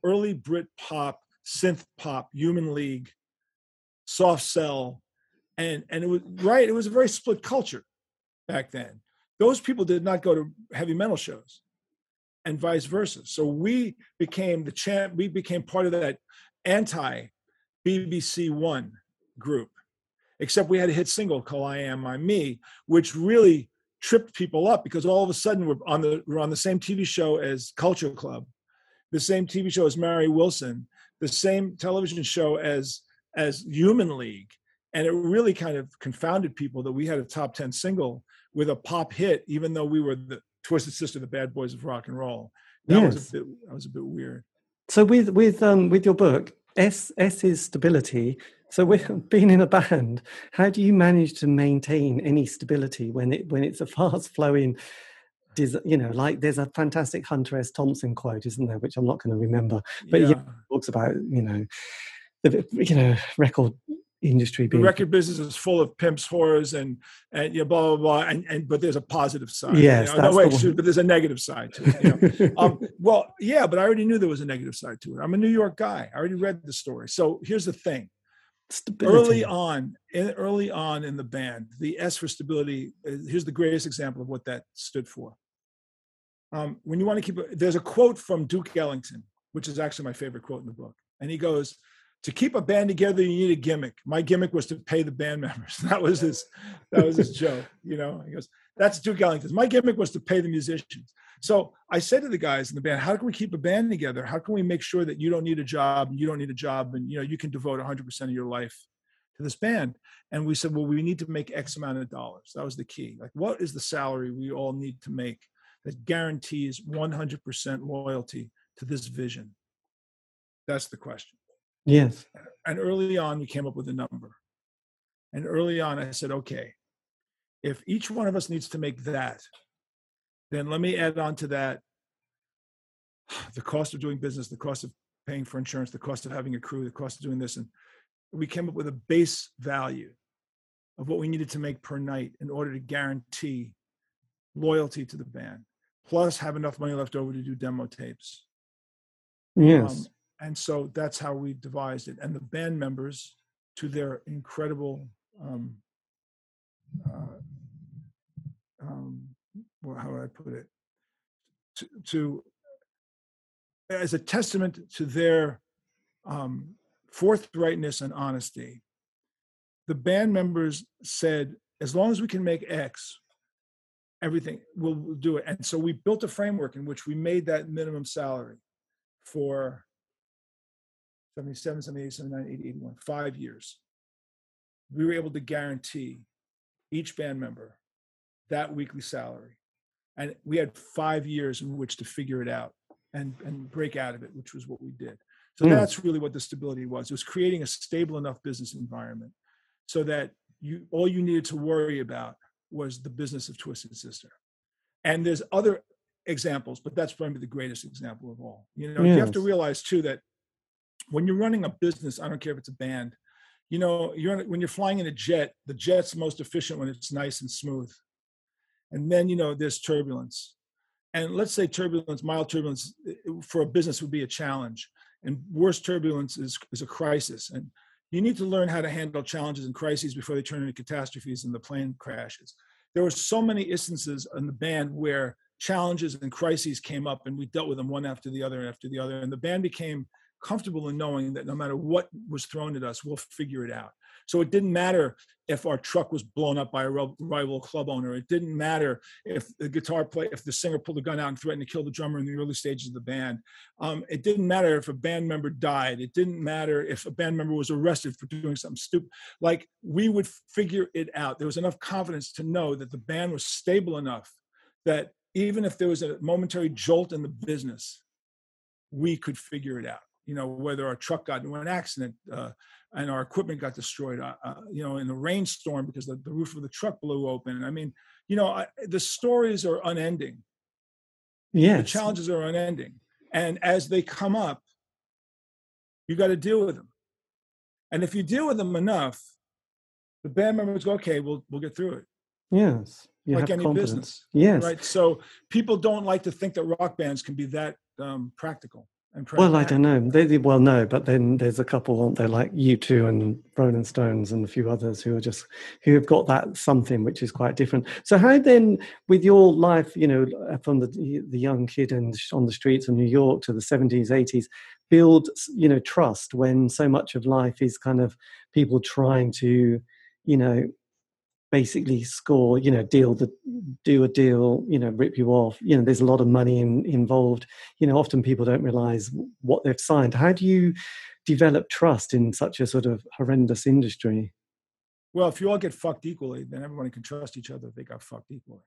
early Brit pop, synth pop, Human League, soft cell, and and it was right. It was a very split culture back then. Those people did not go to heavy metal shows, and vice versa. So we became the champ. We became part of that anti BBC One group, except we had a hit single called "I Am I'm Me," which really tripped people up because all of a sudden we're on the we're on the same TV show as Culture Club, the same TV show as Mary Wilson, the same television show as as Human League, and it really kind of confounded people that we had a top ten single with a pop hit, even though we were the Twisted Sister, the Bad Boys of Rock and Roll. That Yes. was a bit that was a bit weird. So with with um with your book, S S is stability. So with being in a band, how do you manage to maintain any stability when it when it's a fast flowing you know, like there's a fantastic Hunter S. Thompson quote, isn't there, which I'm not going to remember, but yeah. yeah. talks about, you know, the you know, record industry the record business is full of pimps, whores, and and you know, blah blah blah. And, and but there's a positive side. Yes, you know? no, wait, the but there's a negative side to it. You know? um, well, yeah, but I already knew there was a negative side to it. I'm a New York guy. I already read the story. So here's the thing: stability. early on, in, early on in the band, the S for stability. uh, Here's the greatest example of what that stood for. Um, when you want to keep, a- there's a quote from Duke Ellington, which is actually my favorite quote in the book, and he goes. To keep a band together, you need a gimmick. My gimmick was to pay the band members. That was his, that was his joke. You know, he goes, "That's Duke Ellington. My gimmick was to pay the musicians." So I said to the guys in the band, "How can we keep a band together? How can we make sure that you don't need a job, you don't need a job, and you know you can devote 100 percent of your life to this band?" And we said, "Well, we need to make X amount of dollars. That was the key. Like, what is the salary we all need to make that guarantees 100 percent loyalty to this vision?" That's the question Yes. and early on we came up with a number and early on i said okay if each one of us needs to make that then let me add on to that the cost of doing business the cost of paying for insurance the cost of having a crew the cost of doing this and we came up with a base value of what we needed to make per night in order to guarantee loyalty to the band plus have enough money left over to do demo tapes Yes. um, and so that's how we devised it. And the band members, to their incredible, um, uh, um, well, how would I put it? To, to as a testament to their um, forthrightness and honesty, the band members said, as long as we can make X, everything we'll, we'll do it. And so we built a framework in which we made that minimum salary for 77, 78, 79, 80, 81, five years. We were able to guarantee each band member that weekly salary. And we had five years in which to figure it out and, and break out of it, which was what we did. So Mm. that's really what the stability was. It was creating a stable enough business environment so that you all you needed to worry about was the business of Twisted Sister. And there's other examples, but that's probably the greatest example of all. You know, you have to realize too that when you're running a business, I don't care if it's a band, you know, you're when you're flying in a jet, the jet's most efficient when it's nice and smooth. And then, you know, there's turbulence. And let's say turbulence, mild turbulence for a business would be a challenge. And worse turbulence is, is a crisis. And you need to learn how to handle challenges and crises before they turn into catastrophes and the plane crashes. There were so many instances in the band where challenges and crises came up and we dealt with them one after the other after the other. And the band became comfortable in knowing that no matter what was thrown at us, we'll figure it out. So it didn't matter if our truck was blown up by a rival club owner. It didn't matter if the guitar player, if the singer pulled a gun out and threatened to kill the drummer in the early stages of the band. Um, it didn't matter if a band member died. It didn't matter if a band member was arrested for doing something stupid. Like we would figure it out. There was enough confidence to know that the band was stable enough that even if there was a momentary jolt in the business, we could figure it out. You know, whether our truck got into an accident uh, and our equipment got destroyed, uh, uh, you know, in a rainstorm because the, the roof of the truck blew open. I mean, you know, I, the stories are unending. Yeah, the challenges are unending. And as they come up, you got to deal with them. And if you deal with them enough, the band members go, okay, we'll, we'll get through it. Yes. You like any confidence. business. Yes. Right. So people don't like to think that rock bands can be that um, practical Well, I don't know. They, well, no, but then there's a couple, aren't there, like U2 and Rolling Stones and a few others who are just who have got that something which is quite different. So, how then, with your life, you know, from the the young kid and on the streets of New York to the 70s, 80s, build you know trust when so much of life is kind of people trying to, you know, basically score, you know, deal the do a deal, you know, rip you off. You know, there's a lot of money in, involved. You know, often people don't realize what they've signed. How do you develop trust in such a sort of horrendous industry? Well, if you all get fucked equally, then everybody can trust each other if they got fucked equally.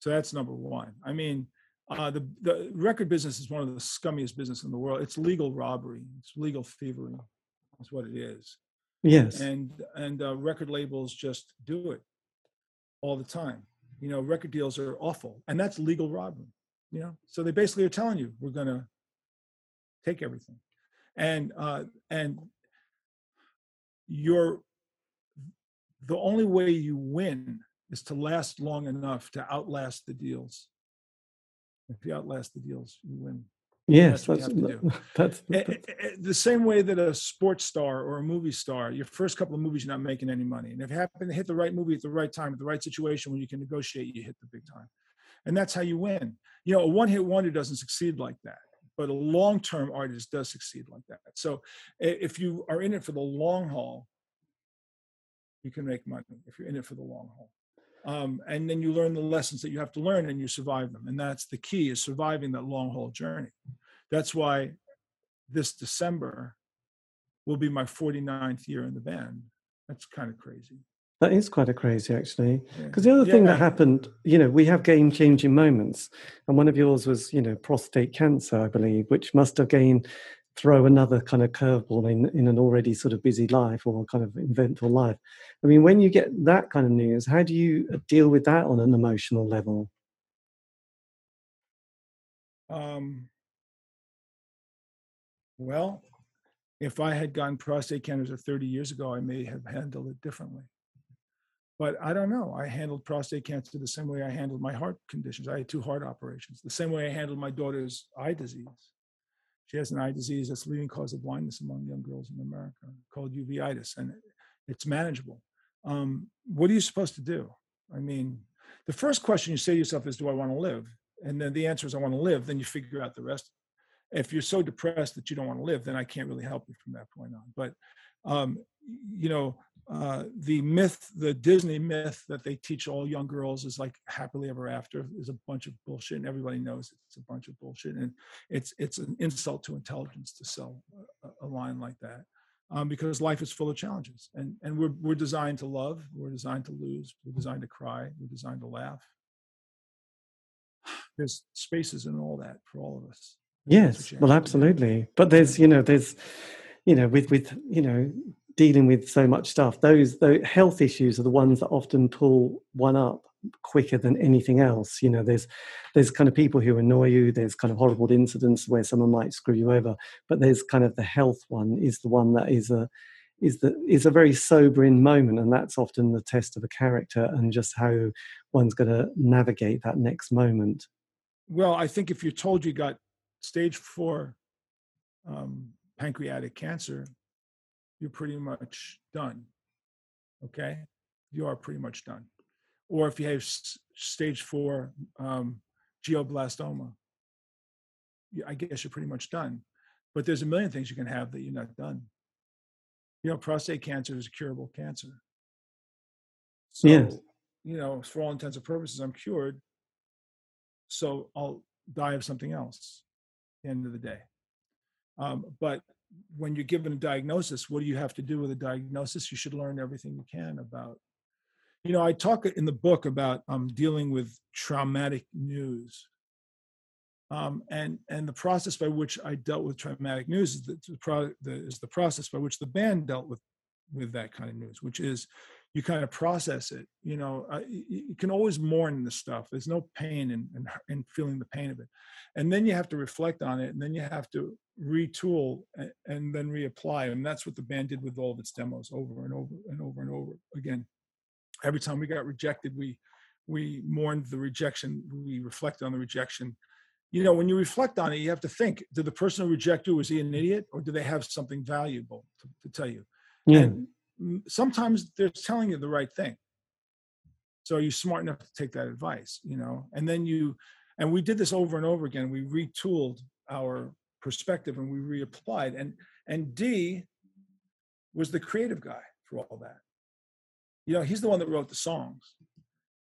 So that's number one. I mean, uh, the the record business is one of the scummiest business in the world. It's legal robbery. It's legal thievery. That's what it is. Yes. And and uh, record labels just do it all the time. You know, record deals are awful, and that's legal robbery. You know, so they basically are telling you we're going to take everything, and uh, and you're the only way you win is to last long enough to outlast the deals. If you outlast the deals, you win. Yes, that's, that's, that's, that's, the same way that a sports star or a movie star, your first couple of movies, you're not making any money. And if you happen to hit the right movie at the right time, at the right situation, when you can negotiate, you hit the big time. And that's how you win. You know, a one hit wonder doesn't succeed like that, but a long term artist does succeed like that. So if you are in it for the long haul, you can make money if you're in it for the long haul. Um, and then you learn the lessons that you have to learn and you survive them. And that's the key is surviving that long haul journey. That's why this December will be my 49th year in the band. That's kind of crazy. That is quite a crazy, actually. Because yeah. the other yeah, thing that happened, you know, we have game changing moments. And one of yours was, you know, prostate cancer, I believe, which must have gained throw another kind of curveball in, in an already sort of busy life or kind of eventful life. I mean, when you get that kind of news, how do you uh, deal with that on an emotional level? Um, well, if I had gotten prostate cancer 30 years ago, I may have handled it differently. But I don't know. I handled prostate cancer the same way I handled my heart conditions. I had two heart operations, the same way I handled my daughter's eye disease. She has an eye disease that's leading cause of blindness among young girls in America called uveitis, and it's manageable. Um, what are you supposed to do? I mean, the first question you say to yourself is, Do I want to live? And then the answer is, I want to live. Then you figure out the rest. If you're so depressed that you don't want to live, then I can't really help you from that point on. But, um, you know, uh, the myth, the Disney myth that they teach all young girls is like happily ever after is a bunch of bullshit, and everybody knows it's a bunch of bullshit, and it's it's an insult to intelligence to sell a, a line like that, um, because life is full of challenges, and and we're we're designed to love, we're designed to lose, we're designed to cry, we're designed to laugh. There's spaces in all that for all of us. Yes, well, absolutely. But there's you know there's you know with with you know dealing with so much stuff those the health issues are the ones that often pull one up quicker than anything else. You know there's there's kind of people who annoy you there's kind of horrible incidents where someone might screw you over but there's kind of the health one is the one that is a is the is a very sobering moment and that's often the test of a character and just how one's going to navigate that next moment. Well i think if you're told you got stage four um, pancreatic cancer you're pretty much done. Okay, you are pretty much done. Or if you have stage four um, glioblastoma, I guess you're pretty much done. But there's a million things you can have that you're not done. You know, prostate cancer is a curable cancer. So, yes. you know, for all intents and purposes, I'm cured. So I'll die of something else at the end of the day. Um, but when you're given a diagnosis, what do you have to do with a diagnosis? You should learn everything you can about. You know, I talk in the book about um, dealing with traumatic news, um, and and the process by which I dealt with traumatic news is the, the, the, is the process by which the band dealt with with that kind of news, which is you kind of process it. You know, uh, you, you, can always mourn the stuff. There's no pain in, in, in feeling the pain of it, and then you have to reflect on it, and then you have to retool and, and then reapply. And that's what the band did with all of its demos over and over and over and over again. Every time we got rejected, we we mourned the rejection. We reflected on the rejection. You know, when you reflect on it, you have to think: Did the person who rejected you was he an idiot, or do they have something valuable to, to tell you? Yeah. And sometimes they're telling you the right thing. So are you smart enough to take that advice? You know, and then you, and we did this over and over again. We retooled our perspective and we reapplied. And and Dee was the creative guy for all that. you know, he's the one that wrote the songs,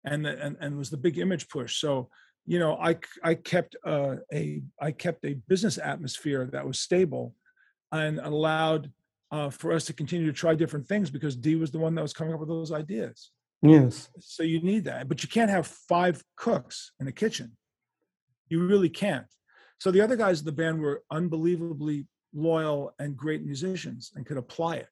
and the, and and was the big image push. So you know, I I kept uh, a I kept a business atmosphere that was stable, and allowed uh, for us to continue to try different things because Dee was the one that was coming up with those ideas. Yes. So you need that, but you can't have five cooks in a kitchen. You really can't. So the other guys in the band were unbelievably loyal and great musicians and could apply it.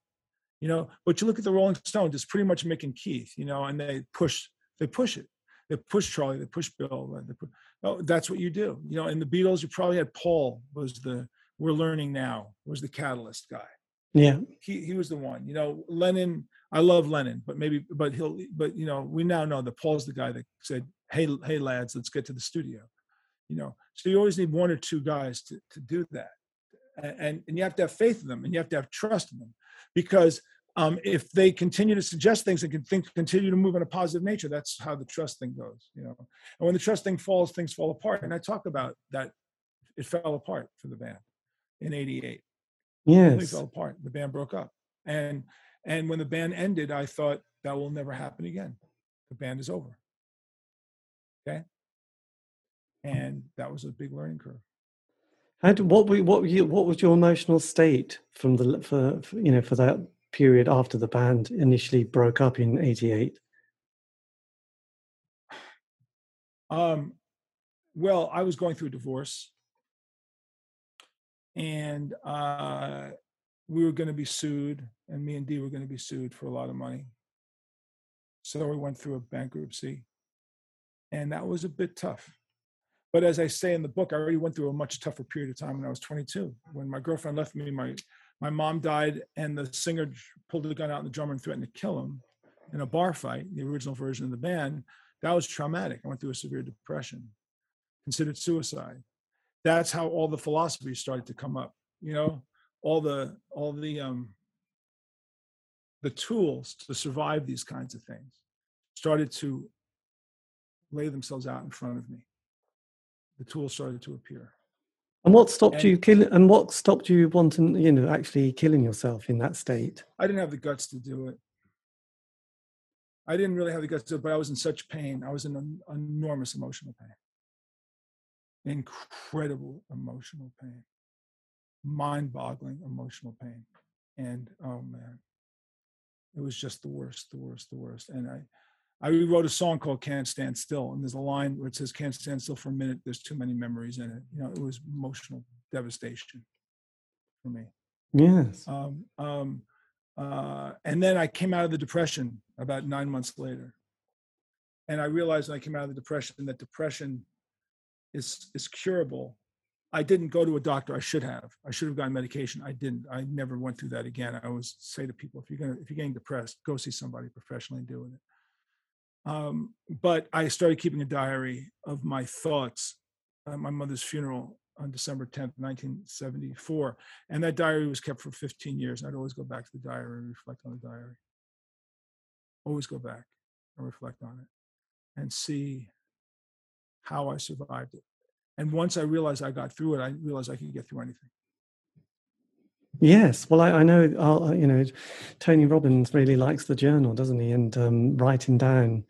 You know, but you look at the Rolling Stones, it's pretty much Mick and Keith, you know, and they push, they push it. They push Charlie, they push Bill. They push, oh, that's what you do. You know, in the Beatles, you probably had Paul was the we're learning now, was the catalyst guy. Yeah. He he was the one. You know, Lennon, I love Lennon, but maybe but he'll but you know, we now know that Paul's the guy that said, Hey, hey lads, let's get to the studio. You know, so you always need one or two guys to, to do that. And, and you have to have faith in them and you have to have trust in them because um, if they continue to suggest things and can think, continue to move in a positive nature, that's how the trust thing goes, you know. And when the trust thing falls, things fall apart. And I talk about that it fell apart for the band in 88. Yes. It fell apart. The band broke up. And and when the band ended, I thought that will never happen again. The band is over. Okay. And that was a big learning curve. How do, what were, what were you, what was your emotional state from the for, for you know for that period after the band initially broke up in 88 um well i was going through a divorce and uh we were going to be sued and me and dee were going to be sued for a lot of money. So we went through a bankruptcy and that was a bit tough. But as i say in the book i already went through a much tougher period of time when i was 22 when my girlfriend left me my my mom died and the singer pulled the gun out and the drummer and threatened to kill him in a bar fight the original version of the band. That was traumatic. I went through a severe depression considered suicide that's how all the philosophies started to come up you know all the all the um the tools to survive these kinds of things started to lay themselves out in front of me the tools started to appear and what stopped And- you killing? And what stopped you wanting, you know, actually killing yourself in that state? I didn't have the guts to do it. I didn't really have the guts to do it, but I was in such pain. I was in an enormous emotional pain. Incredible emotional pain. Mind boggling emotional pain. And oh man, it was just the worst, the worst, the worst. And I, I wrote a song called Can't Stand Still. And there's a line where it says, Can't stand still for a minute. There's too many memories in it. You know, it was emotional devastation for me. Yes. Um, um, uh, and then I came out of the depression about nine months later. And I realized when I came out of the depression that depression is is curable. I didn't go to a doctor. I should have. I should have gotten medication. I didn't. I never went through that again. I always say to people, if you're gonna if you're getting depressed, go see somebody professionally doing it. Um, but I started keeping a diary of my thoughts at my mother's funeral on December 10th, 1974. And that diary was kept for 15 years. I'd always go back to the diary and reflect on the diary. Always go back and reflect on it and see how I survived it. And once I realized I got through it, I realized I could get through anything. Yes. Well, I, I know, uh, you know, Tony Robbins really likes the journal, doesn't he? And um, writing down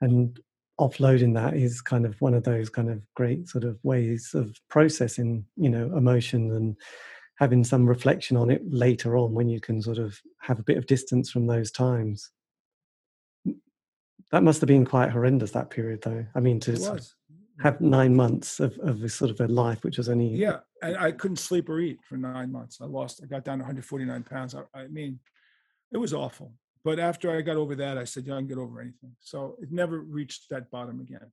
and offloading that is kind of one of those kind of great sort of ways of processing, you know, emotion and having some reflection on it later on when you can sort of have a bit of distance from those times. That must have been quite horrendous that period, though. I mean, to Have nine months of, of this sort of a life, which was only Yeah. And I couldn't sleep or eat for nine months. I lost, I got down to 149 pounds. I, I mean, it was awful. But after I got over that, I said, yeah, I can get over anything. So it never reached that bottom again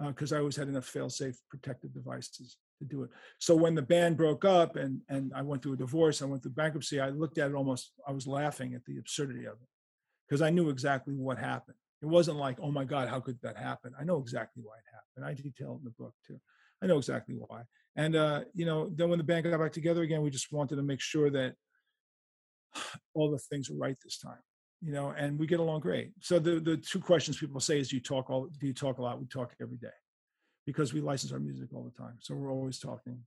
uh, because I always had enough fail-safe protective devices to do it. So when the band broke up and and I went through a divorce, I went through bankruptcy, I looked at it almost, I was laughing at the absurdity of it because I knew exactly what happened. It wasn't like, oh my God, how could that happen? I know exactly why it happened. I detail it in the book too. I know exactly why. And uh, you know, then when the band got back together again, we just wanted to make sure that all the things were right this time. You know, and we get along great. So the the two questions people say is, do you talk all? Do you talk a lot? We talk every day because we license our music all the time. So we're always talking.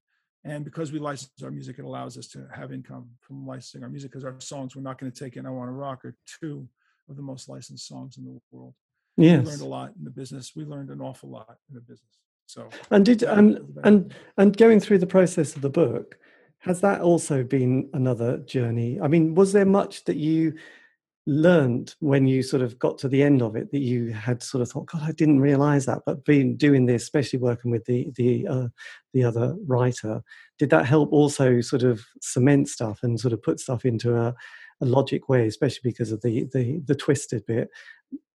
And because we license our music, it allows us to have income from licensing our music because our songs we're not going to take in I Want to Rock or two of the most licensed songs in the world. Yes. We learned a lot in the business. We learned an awful lot in the business. So And did and and and going through the process of the book, has that also been another journey? I mean, was there much that you learned when you sort of got to the end of it that you had sort of thought, God, I didn't realize that. But being doing this, especially working with the the uh, the other writer, did that help also sort of cement stuff and sort of put stuff into a, a logic way, especially because of the the the twisted bit?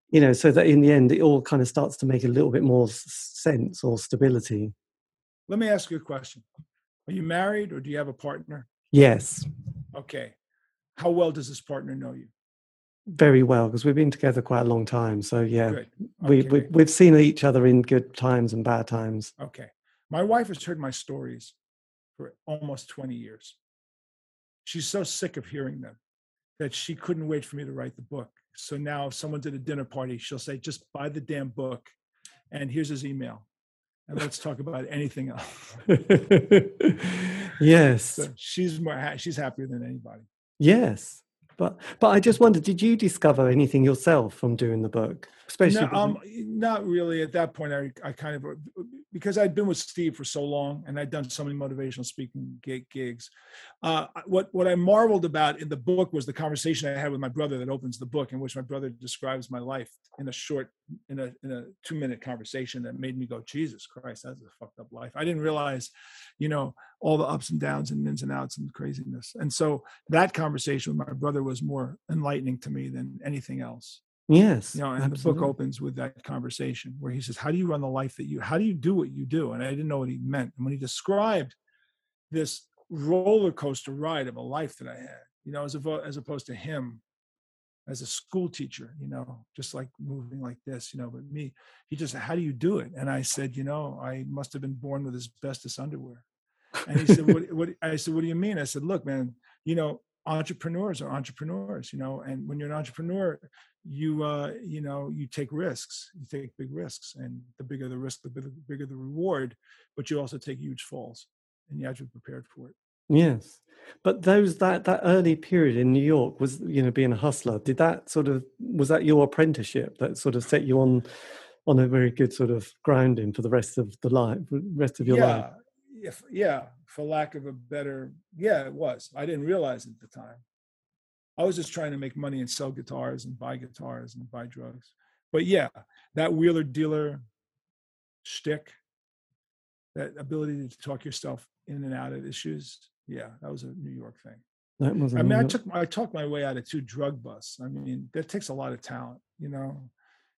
You know, so that in the end it all kind of starts to make a little bit more sense or stability. let me ask you a question. Are you married or do you have a partner? Yes, Okay. How well does this partner know you? very well because we've been together quite a long time. So yeah, Good. we, Okay. we we've seen each other in good times and bad times. Okay. My wife has heard my stories for almost 20 years. She's so sick of hearing them that she couldn't wait for me to write the book. So now, if someone's at a dinner party, she'll say, just buy the damn book. And here's his email. And let's talk about anything else. yes, So she's more, she's happier than anybody. yes. But but I just wondered, did you discover anything yourself from doing the book? Especially No, um, not really. At that point, I, I kind of because I'd been with Steve for so long, and I'd done so many motivational speaking gig, gigs. Uh, what what I marveled about in the book was the conversation I had with my brother that opens the book, in which my brother describes my life in a short, in a in a two minute conversation that made me go, Jesus Christ, that's a fucked up life. I didn't realize, you know, all the ups and downs and ins and outs and craziness. And so that conversation with my brother was more enlightening to me than anything else. Yes, you know and the book opens with that conversation where he says how do you run the life that you how do you do what you do? And i didn't know what he meant. And when he described this roller coaster ride of a life that i had you know as, avo- as opposed to him as a school teacher you know just like moving like this you know but me he just said how do you do it? And i said you know i must have been born with asbestos underwear and he said what, what i said what do you mean i said look man you know entrepreneurs are entrepreneurs you know and when you're an entrepreneur you uh you know you take risks you take big risks and the bigger the risk the bigger, bigger the reward but you also take huge falls and you have to be prepared for it Yes, but those that that early period in New York was you know being a hustler. Did that sort of was that your apprenticeship that sort of set you on on a very good sort of grounding for the rest of the life, rest of your life? Yeah if yeah for lack of a better yeah it was i didn't realize it at the time i was just trying to make money and sell guitars and buy guitars and buy drugs but yeah that wheeler dealer shtick, that ability to talk yourself in and out of issues yeah that was a new york thing That was. I mean, I took I talked my way out of two drug busts. I mean, that takes a lot of talent, you know.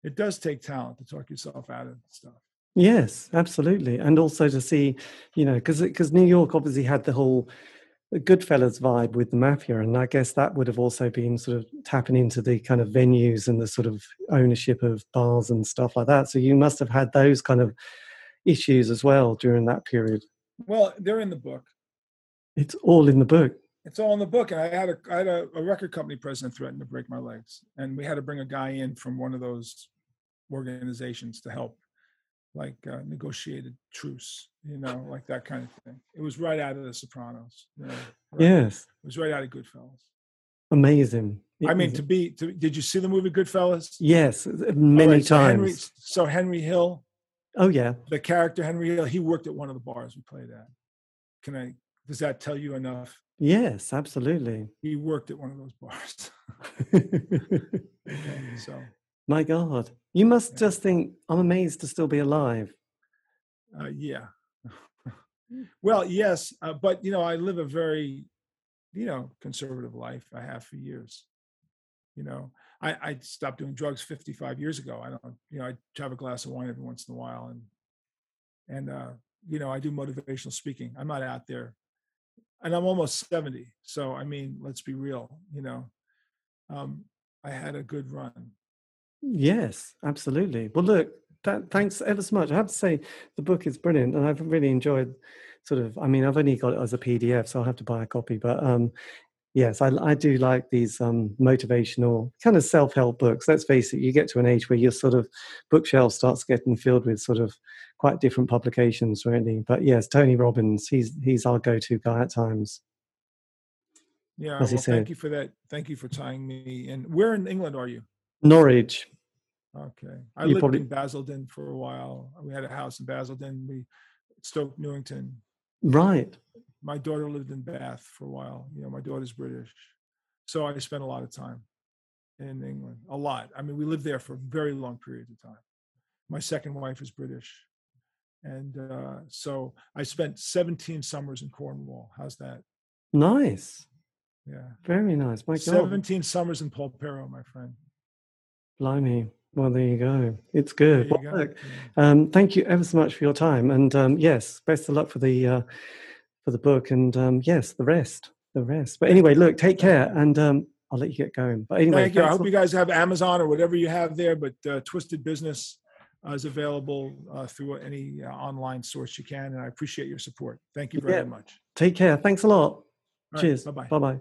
It does take talent to talk yourself out of stuff. Yes, absolutely, and also to see, you know, because because New York obviously had the whole Goodfellas vibe with the mafia, and I guess that would have also been sort of tapping into the kind of venues and the sort of ownership of bars and stuff like that. So you must have had those kind of issues as well during that period. Well, they're in the book. It's all in the book. It's all in the book. And I had a I had a, a record company president threaten to break my legs, and we had to bring a guy in from one of those organizations to help, like uh, negotiated truce, you know, like that kind of thing. It was right out of The Sopranos. You know, right- Yes, it was right out of Goodfellas. amazing. I mean, to be to, did you see the movie Goodfellas? yes, many right, so Henry- times. so Henry Hill, Oh yeah, the character Henry Hill, he worked at one of the bars we played at. Can I? Does that tell you enough? yes, absolutely. He worked at one of those bars. Okay, so My God, you must Yeah. just think I'm amazed to still be alive. uh, yeah. well, yes, uh, but you know, I live a very, you know, conservative life. I have for years. You know, I, I stopped doing drugs 55 years ago. I don't, you know, I have a glass of wine every once in a while, and and uh, you know, I do motivational speaking. I'm not out there, and I'm almost 70. So I mean, let's be real. You know, um, I had a good run. Yes, absolutely. Well, look, that, thanks ever so much. I have to say, the book is brilliant, and I've really enjoyed. Sort of, I mean, I've only got it as a PDF, so I'll have to buy a copy. But um, yes, I, I do like these um, motivational kind of self-help books. Let's face it, you get to an age where your sort of bookshelf starts getting filled with sort of quite different publications, really. But yes, Tony Robbins, he's he's our go-to guy at times. Yeah. Well, thank you for that. Thank you for tying me in. Where in England are you? Norwich. Okay. I you lived probably... in Basildon for a while. We had a house in Basildon. We Stoke Newington. Right. My daughter lived in Bath for a while. You know, my daughter's British. So I spent a lot of time in England. A lot. I mean, we lived there for a very long periods of time. My second wife is British. And uh, so I spent 17 summers in Cornwall. How's that? Nice. Yeah. Very nice. My God. 17 summers in Polperro, my friend. Blimey. Well, there you go. It's good. Well, go. look, um, thank you ever so much for your time, and um, yes, best of luck for the uh, for the book, and um, yes, the rest, the rest. But anyway, look, take care, and um, I'll let you get going. But anyway, thank you. I hope you guys have Amazon or whatever you have there. But uh, Twisted Business uh, is available uh, through any uh, online source you can, and I appreciate your support. Thank you very yeah. much. Take care. Thanks a lot. All Cheers. Bye bye. Bye bye.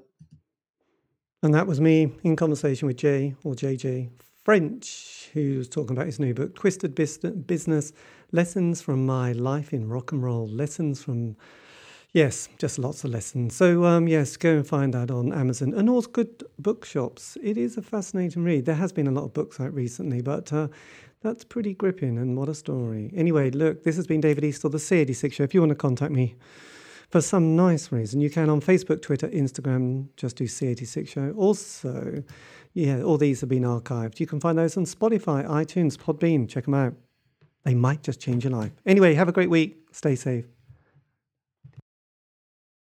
And that was me in conversation with Jay or JJ French, who's talking about his new book, Twisted Business Lessons from My Life in Rock and Roll. Lessons from, yes, just lots of lessons. So, um, yes, go and find that on Amazon and all good bookshops. It is a fascinating read. There has been a lot of books out recently, but uh, that's pretty gripping and what a story. Anyway, look, this has been David Eastaugh, the C86 Show. If you want to contact me, for some nice reason. You can on Facebook, Twitter, Instagram, just do C86 Show. Also, yeah, all these have been archived. You can find those on Spotify, iTunes, Podbean. Check them out. They might just change your life. Anyway, have a great week. Stay safe.